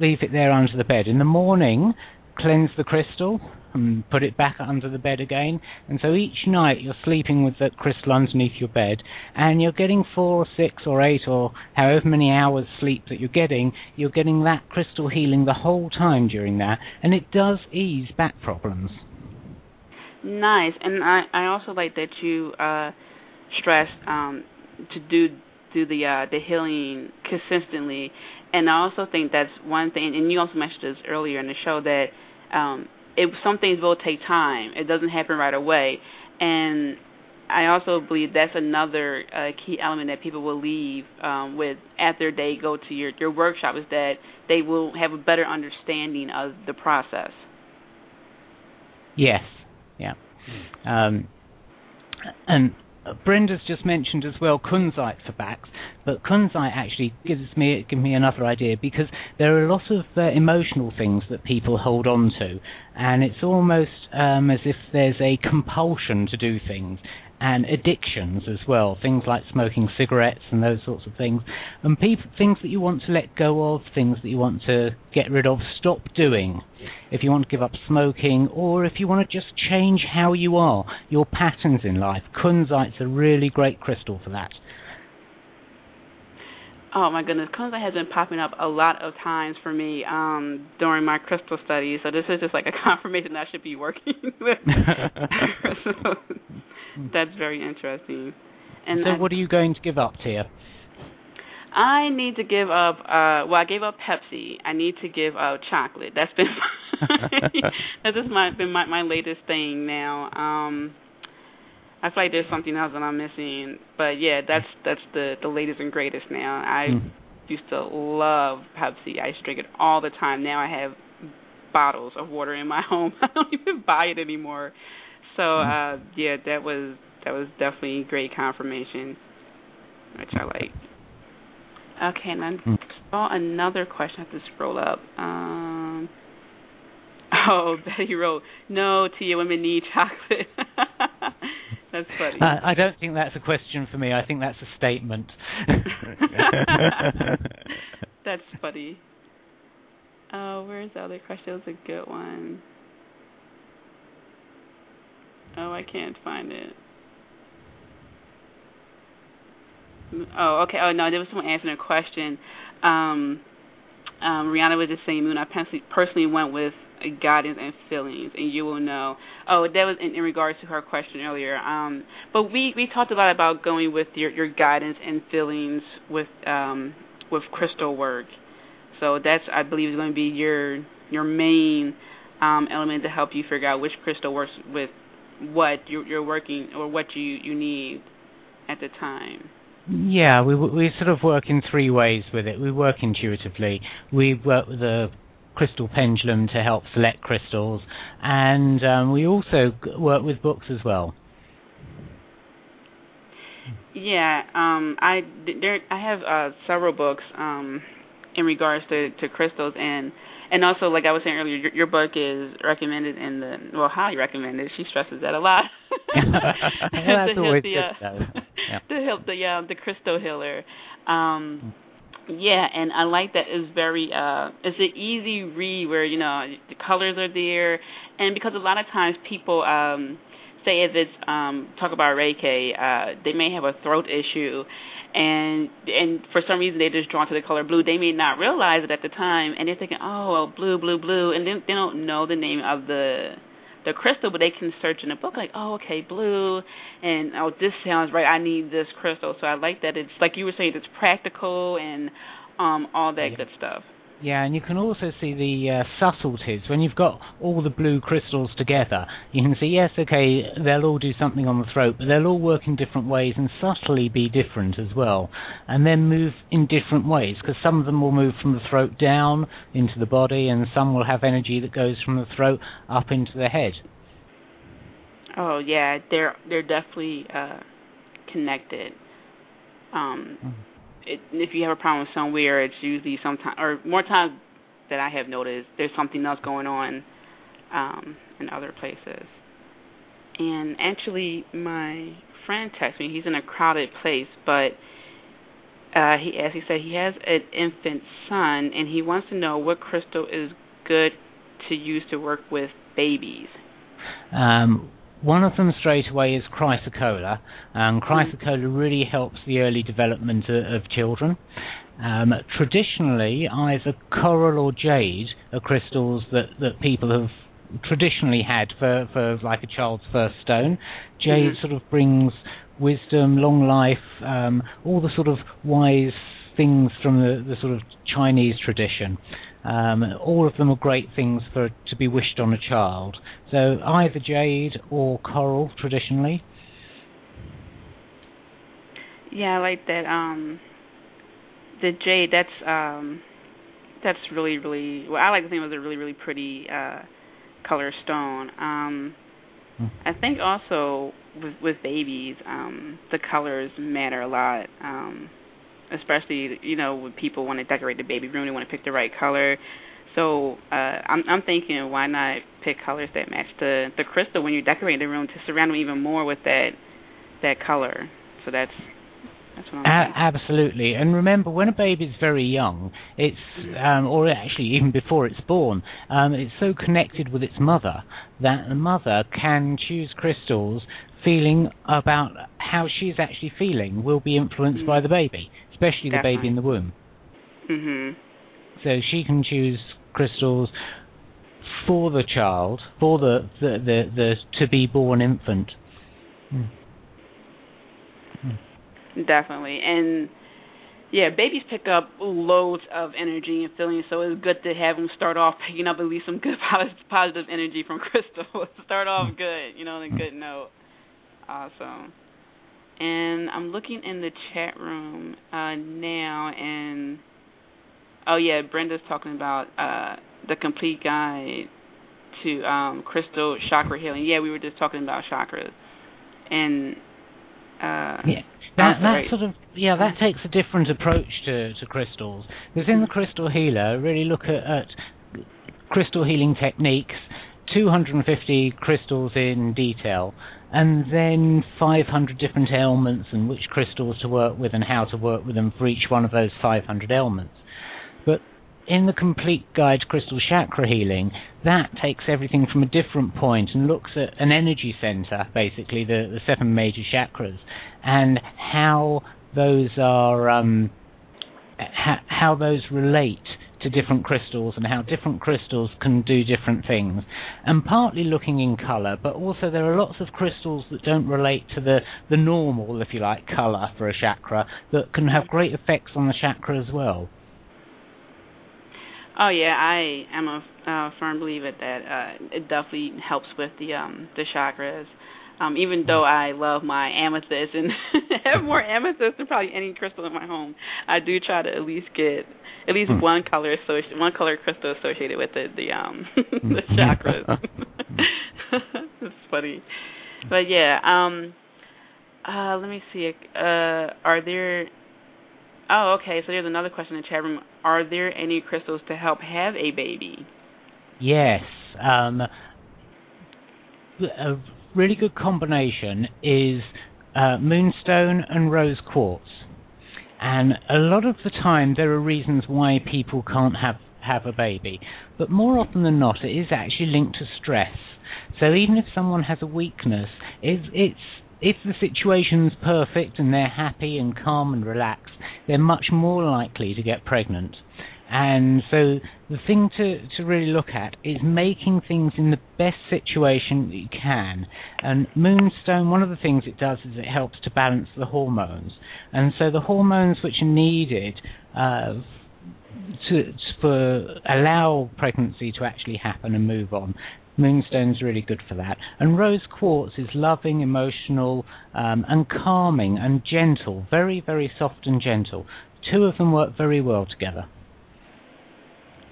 leave it there under the bed. In the morning, cleanse the crystal and put it back under the bed again. And so each night you're sleeping with that crystal underneath your bed, and you're getting four or six or eight or however many hours sleep that you're getting. You're getting that crystal healing the whole time during that, and it does ease back problems. Nice, and I I also like that you uh stressed um to do do the uh the healing consistently, and I also think that's one thing. And you also mentioned this earlier in the show that um it some things will take time. It doesn't happen right away, and I also believe that's another uh, key element that people will leave um, with after they go to your your workshop is that they will have a better understanding of the process. Yes, yeah. Um, and Brenda's just mentioned as well kunzite for backs, but kunzite actually gives me give me another idea because there are a lot of uh, emotional things that people hold on to, and it's almost um, as if there's a compulsion to do things. And addictions as well, things like smoking cigarettes and those sorts of things, and things that you want to let go of, things that you want to get rid of, stop doing if you want to give up smoking, or if you want to just change how you are, your patterns in life. Kunzite's a really great crystal for that. Oh my goodness, kunzite has been popping up a lot of times for me um during my crystal studies. So this is just like a [laughs] confirmation that I should be working [laughs] with [laughs] crystals. That's very interesting. And so, I, what are you going to give up, Tia? I need to give up. uh Well, I gave up Pepsi. I need to give up chocolate. That's been [laughs] that's just my been my my latest thing now. Um I feel like there's something else that I'm missing, but yeah, that's that's the the latest and greatest now. I Mm. used to love Pepsi. I used to drink it all the time. Now I have bottles of water in my [laughs] home. I don't even buy it anymore. So uh yeah, that was that was definitely great confirmation, which I like. Okay, and I Mm. saw another question. I have to scroll up. Um, [laughs] oh, [laughs] Betty wrote, "No, Tia, women need chocolate." [laughs] that's funny. Uh, I don't think that's a question for me. I think that's a statement. that's funny. Oh, where's the other question? That was a good one. Oh, I can't find it. Oh, okay. Oh no, there was someone answering a question. Um, um, Rihanna was just saying, Moon. I personally, went with guidance and feelings, and you will know. Oh, that was in, in regards to her question earlier. Um, but we we talked a lot about going with your your guidance and feelings with um with crystal work. So that's I believe is going to be your your main um, element to help you figure out which crystal works with what you're, you're working or what you you need at the time. Yeah, we we sort of work in three ways with it. We work intuitively. We work with a crystal pendulum to help select crystals, and um, we also work with books as well. Yeah, um, I there I have uh, several books um, in regards to, to crystals and and also like I was saying earlier, your, your book is recommended in the well, highly recommended. She stresses that a lot. [laughs] That's [laughs] always the, good, [laughs] yeah. the help the yeah the crystal healer. Um, yeah, and I like that it's very uh it's an easy read where you know the colors are there, and because a lot of times people um say if it's um talk about Reiki, uh they may have a throat issue and and for some reason they're just drawn to the color blue. They may not realize it at the time, and they're thinking, oh, well, blue, blue, blue, and then they don't know the name of the the crystal, but they can search in a book like, oh, okay, blue, and oh, this sounds right. I need this crystal. So I like that it's like you were saying, it's practical and um all that yeah. good stuff. Yeah, and you can also see the uh, subtleties when you've got all the blue crystals together. You can see, yes, okay, they'll all do something on the throat, but they'll all work in different ways and subtly be different as well, and then move in different ways because some of them will move from the throat down into the body, and some will have energy that goes from the throat up into the head. Oh yeah, they're they're definitely uh, connected. Um, mm it, if you have a problem somewhere, it's usually sometimes or more times that I have noticed there's something else going on um, in other places. And actually, my friend texted me. He's in a crowded place, but uh, he, as he said, he has an infant son, and he wants to know what crystal is good to use to work with babies. Um, one of them straight away is chrysocolla, and chrysocolla really helps the early development of, of children. Um, traditionally, either coral or jade are crystals that, that people have traditionally had for, for like a child's first stone. Jade mm-hmm. sort of brings wisdom, long life, um, all the sort of wise things from the, the sort of Chinese tradition. Um, all of them are great things for to be wished on a child. So either jade or coral traditionally. Yeah, I like that. Um, the jade. That's um, that's really really. Well, I like to think it was a really really pretty uh, color stone. Um, hmm. I think also with with babies, um, the colors matter a lot. Um, especially you know when people want to decorate the baby room, they want to pick the right color. So uh, I'm I'm thinking, why not pick colors that match the the crystal when you're decorating the room to surround them even more with that that color. So that's that's what I'm a- Absolutely, and remember, when a baby is very young, it's um, or actually even before it's born, um, it's so connected with its mother that the mother can choose crystals feeling about how she's actually feeling will be influenced mm-hmm. by the baby especially Definitely. the baby in the womb. Mhm. So she can choose crystals for the child, for the the the, the to be born infant. Mm. Mm. Definitely, and yeah, babies pick up loads of energy and feelings, so it's good to have them start off picking up at least some good [laughs] positive energy from [laughs] crystal. start off mm. good, you know, on a good note. Awesome and I'm looking in the chat room uh, now, and oh yeah, Brenda's talking about uh, the complete guide to um, crystal chakra healing. Yeah, we were just talking about chakras, and uh, yeah. That that sort of yeah that takes a different approach to, to crystals because in the crystal healer really look at, at crystal healing techniques 250 crystals in detail and then 500 different ailments and which crystals to work with and how to work with them for each one of those 500 ailments. But in the complete guide to crystal chakra healing, that takes everything from a different point and looks at an energy center, basically the, the seven major chakras, and how those are um, how, how those relate to different crystals and how different crystals can do different things. And partly looking in colour, but also there are lots of crystals that don't relate to the, the normal, if you like, colour for a chakra that can have great effects on the chakra as well. Oh yeah, I am a uh, firm believer that uh, it definitely helps with the um the chakras. Um, even though I love my amethyst and [laughs] have more amethyst than probably any crystal in my home, I do try to at least get at least hmm. one color associated, one color crystal associated with the the um [laughs] the chakras. [laughs] it's funny, but yeah. Um, uh, let me see. Uh, are there? Oh, okay. So there's another question in the chat room. Are there any crystals to help have a baby? Yes. Um, a really good combination is uh, moonstone and rose quartz. And a lot of the time, there are reasons why people can't have, have a baby. But more often than not, it is actually linked to stress. So even if someone has a weakness, it's, it's if the situation's perfect and they're happy and calm and relaxed, they're much more likely to get pregnant. And so the thing to, to really look at is making things in the best situation that you can. And Moonstone, one of the things it does is it helps to balance the hormones. And so the hormones which are needed uh, to, to allow pregnancy to actually happen and move on. Moonstone's really good for that. And rose quartz is loving, emotional, um, and calming and gentle, very, very soft and gentle. Two of them work very well together.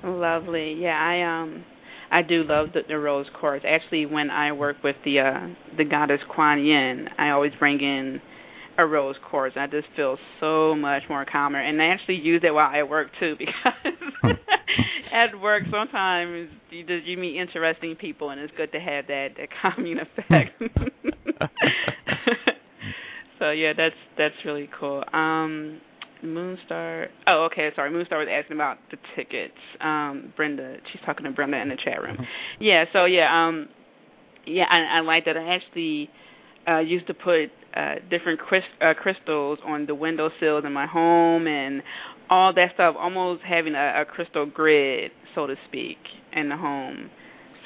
Lovely. Yeah, I um I do love the, the rose quartz. Actually, when I work with the uh the goddess Kuan Yin, I always bring in a rose quartz. I just feel so much more calmer, and I actually use it while I work too [laughs] because at work sometimes you just you meet interesting people, and it's good to have that that calming effect. [laughs] [laughs] so yeah, that's that's really cool. Um Moonstar. Oh, okay. Sorry, Moonstar was asking about the tickets. Um, Brenda, she's talking to Brenda in the chat room. Mm-hmm. Yeah. So yeah. Um, yeah, I, I like that. I actually uh, used to put uh, different crys- uh, crystals on the window sills in my home and all that stuff. Almost having a, a crystal grid, so to speak, in the home.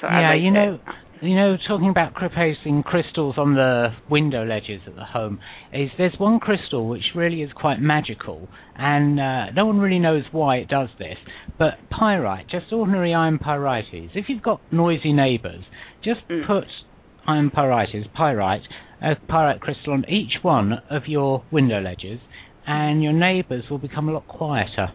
So yeah, like you that. know, you know, talking about placing crystals on the window ledges at the home, is there's one crystal which really is quite magical, and uh, no one really knows why it does this. But pyrite, just ordinary iron pyrites. If you've got noisy neighbours, just mm. put iron pyrites, pyrite, a pyrite crystal on each one of your window ledges, and your neighbours will become a lot quieter.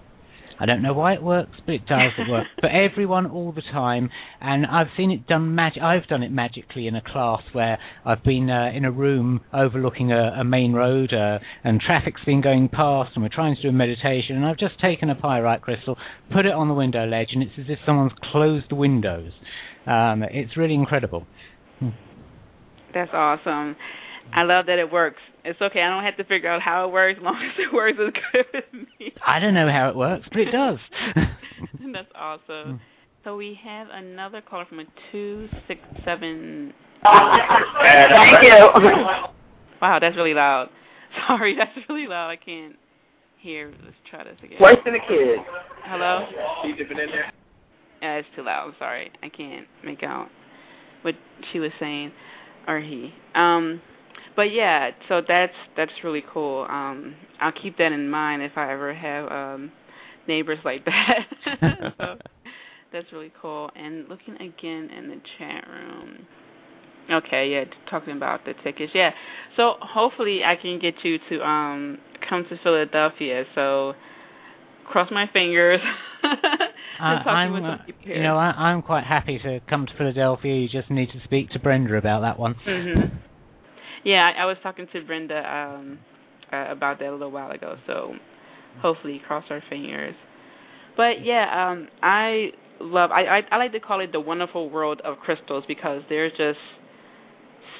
I don't know why it works, but it does. [laughs] It works for everyone all the time, and I've seen it done magic. I've done it magically in a class where I've been uh, in a room overlooking a, a main road, uh, and traffic's been going past, and we're trying to do a meditation, and I've just taken a pyrite crystal, put it on the window ledge, and it's as if someone's closed the windows. Um, it's really incredible. Hmm. That's awesome. I love that it works. It's okay. I don't have to figure out how it works as long as it works as good with me. I don't know how it works, but it does. [laughs] That's awesome. So we have another caller from a two six seven. Thank you. Wow, that's really loud. [laughs] Sorry, that's really loud. I can't hear. Let's try this again. Worse than a kid. Hello. You dipping in there? Yeah, it's too loud. I'm sorry. I can't make out what she was saying or he. Um but yeah, so that's that's really cool. Um, I'll keep that in mind if I ever have um, neighbors like [laughs] that. so that's really cool. And looking again in the chat room. Okay, yeah, talking about the tickets. Yeah. So hopefully I can get you to um come to Philadelphia. So cross my fingers. [laughs] uh, I'm, uh, you know, I, I'm quite happy to come to Philadelphia. You just need to speak to Brenda about that one. Mm-hmm. Yeah, I, was talking to Brenda um uh, about that a little while ago, so hopefully cross our fingers. But yeah, um I love I, I I like to call it the wonderful world of crystals because there's just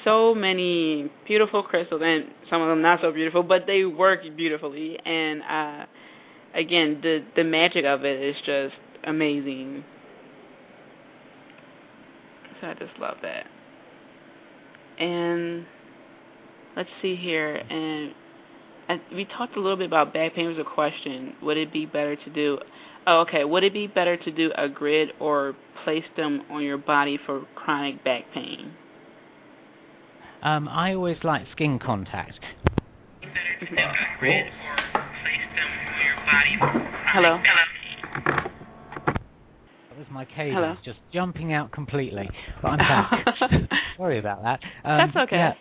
so many beautiful crystals and some of them not so beautiful, but they work beautifully and uh again the the magic of it is just amazing. So I just love that. And let's see here, and, and we talked a little bit about back pain was a question. Would it be better to do? Oh, okay. Would it be better to do a grid or place them on your body for chronic back pain? Um, I always like skin contact. Grid. Hello. That was my cables Hello? just jumping out completely. But I'm back. [laughs] [laughs] Sorry about that. Um, That's okay. Yeah,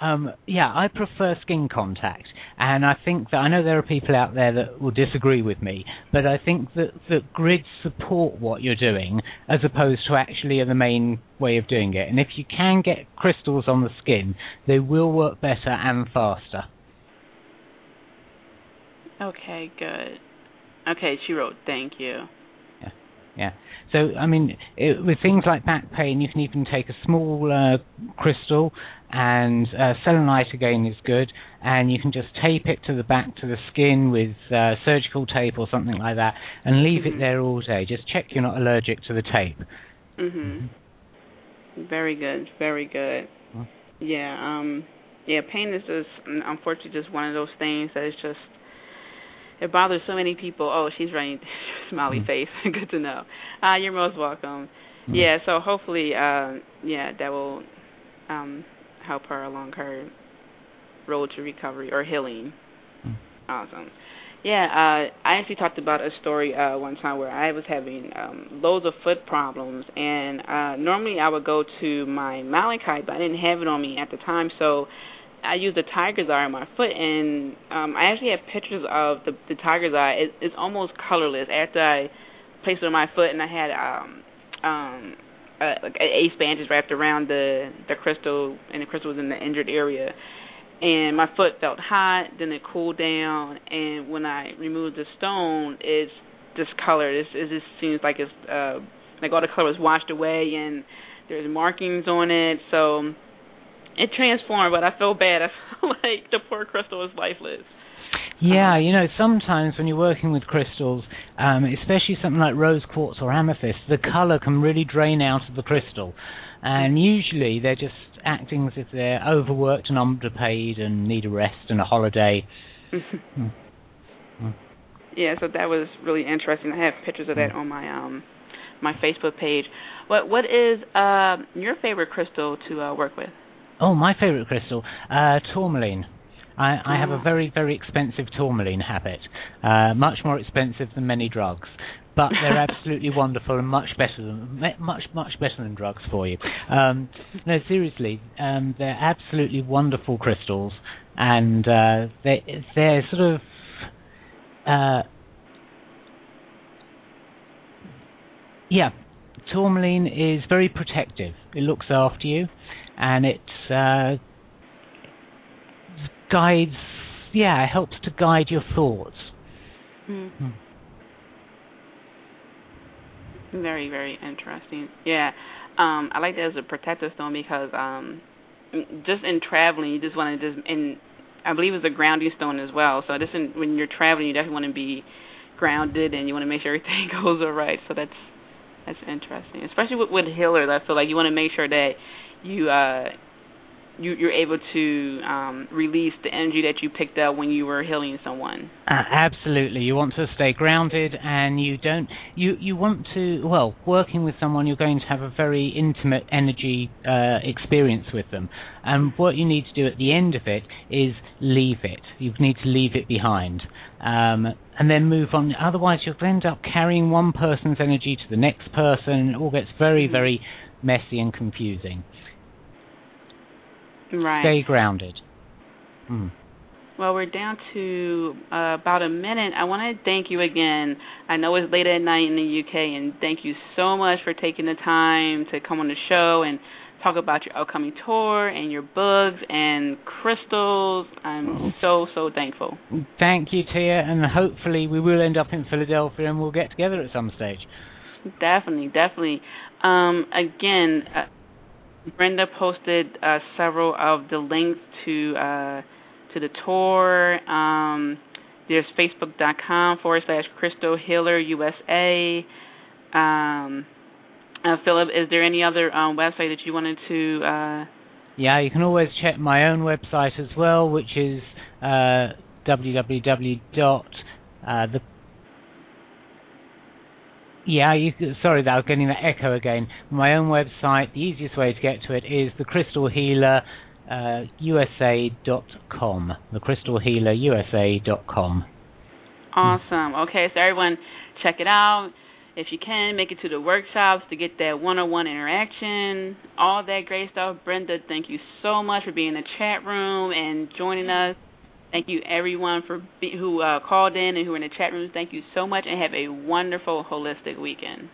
um, yeah, I prefer skin contact, and I think that I know there are people out there that will disagree with me, but I think that that grids support what you're doing as opposed to actually the main way of doing it. And if you can get crystals on the skin, they will work better and faster. Okay, good. Okay, she wrote, "Thank you." Yeah. So, I mean, it, with things like back pain, you can even take a small uh, crystal, and uh, selenite again is good, and you can just tape it to the back to the skin with uh, surgical tape or something like that, and leave Mhm. it there all day. Just check you're not allergic to the tape. Mhm. Very good. Very good. Yeah. Um. Yeah. Pain is just unfortunately just one of those things that is just it bothers so many people. Oh, she's writing [laughs] smiley Mhm. face. [laughs] good to know. Uh, you're most welcome. Mhm. Yeah. So hopefully, uh, yeah, that will um help her along her road to recovery or healing. Mm. Awesome. Yeah, uh, I actually talked about a story uh, one time where I was having um, loads of foot problems, and uh, normally I would go to my malachite, but I didn't have it on me at the time, so I used the tiger's eye on my foot, and um, I actually have pictures of the, the tiger's eye. It, it's almost colorless. After I placed it on my foot, and I had um, um, a, like an bandage wrapped around the the crystal, and the crystal was in the injured area and my foot felt hot, then it cooled down, and when I removed the stone, it's discolored. It's, it just seems like it's uh like all the color was washed away, and there's markings on it. So it transformed, but I feel bad. [laughs] I feel like the poor crystal is lifeless. Yeah, you know, sometimes when you're working with crystals, um, especially something like rose quartz or amethyst, the color can really drain out of the crystal. And usually they're just acting as if they're overworked and underpaid and need a rest and a holiday. Mm. Mm. Yeah, so that was really interesting. I have pictures of that on my um my Facebook page. What what is uh, your favorite crystal to uh, work with? Oh, my favorite crystal, uh, tourmaline. I, I have a Oh. very, very expensive tourmaline habit, uh, much more expensive than many drugs. But they're [laughs] absolutely wonderful and much better than much, much better than drugs for you. Um, no, seriously, um, they're absolutely wonderful crystals, and uh, they they're sort of uh, yeah. Tourmaline is very protective. It looks after you, and it's uh, guides. Yeah, it helps to guide your thoughts. Hmm. Very, very interesting. Yeah. Um, I like that as a protective stone because um just in traveling you just want to just and I believe it's a grounding stone as well. So just in, when you're traveling you definitely want to be grounded and you want to make sure everything [laughs] goes all right. So that's that's interesting. Especially with, with healers, I feel like you want to make sure that you uh you you're able to um release the energy that you picked up when you were healing someone. Uh, absolutely, you want to stay grounded, and you don't. You you want to. Well, working with someone, you're going to have a very intimate energy uh, experience with them, and what you need to do at the end of it is leave it. You need to leave it behind. Um, and then move on. Otherwise, you'll end up carrying one person's energy to the next person, and it all gets very, very messy and confusing. Right. Stay grounded. Hmm. Well, we're down to uh, about a minute. I want to thank you again. I know it's late at night in the UK, and thank you so much for taking the time to come on the show and talk about your upcoming tour and your books and crystals. I'm so so thankful. Thank you, Tia, and hopefully we will end up in Philadelphia and we'll get together at some stage. Definitely, definitely. Um, again, uh, Brenda posted uh, several of the links to uh, to the tour. Um, there's facebook.com forward slash Crystal Healer USA. Um, uh, Philip, is there any other um, website that you wanted to? Uh, Yeah, you can always check my own website as well, which is uh, www. Uh, the Yeah, you, sorry that I was getting that echo again. My own website, the easiest way to get to it is the Crystal Healer uh, USA.com. The Crystal Healer USA.com. Awesome. Okay, so everyone, check it out. If you can, make it to the workshops to get that one-on-one interaction, all that great stuff. Brenda, thank you so much for being in the chat room and joining us. Thank you everyone for be, who uh, called in and who are in the chat room. Thank you so much, and have a wonderful holistic weekend.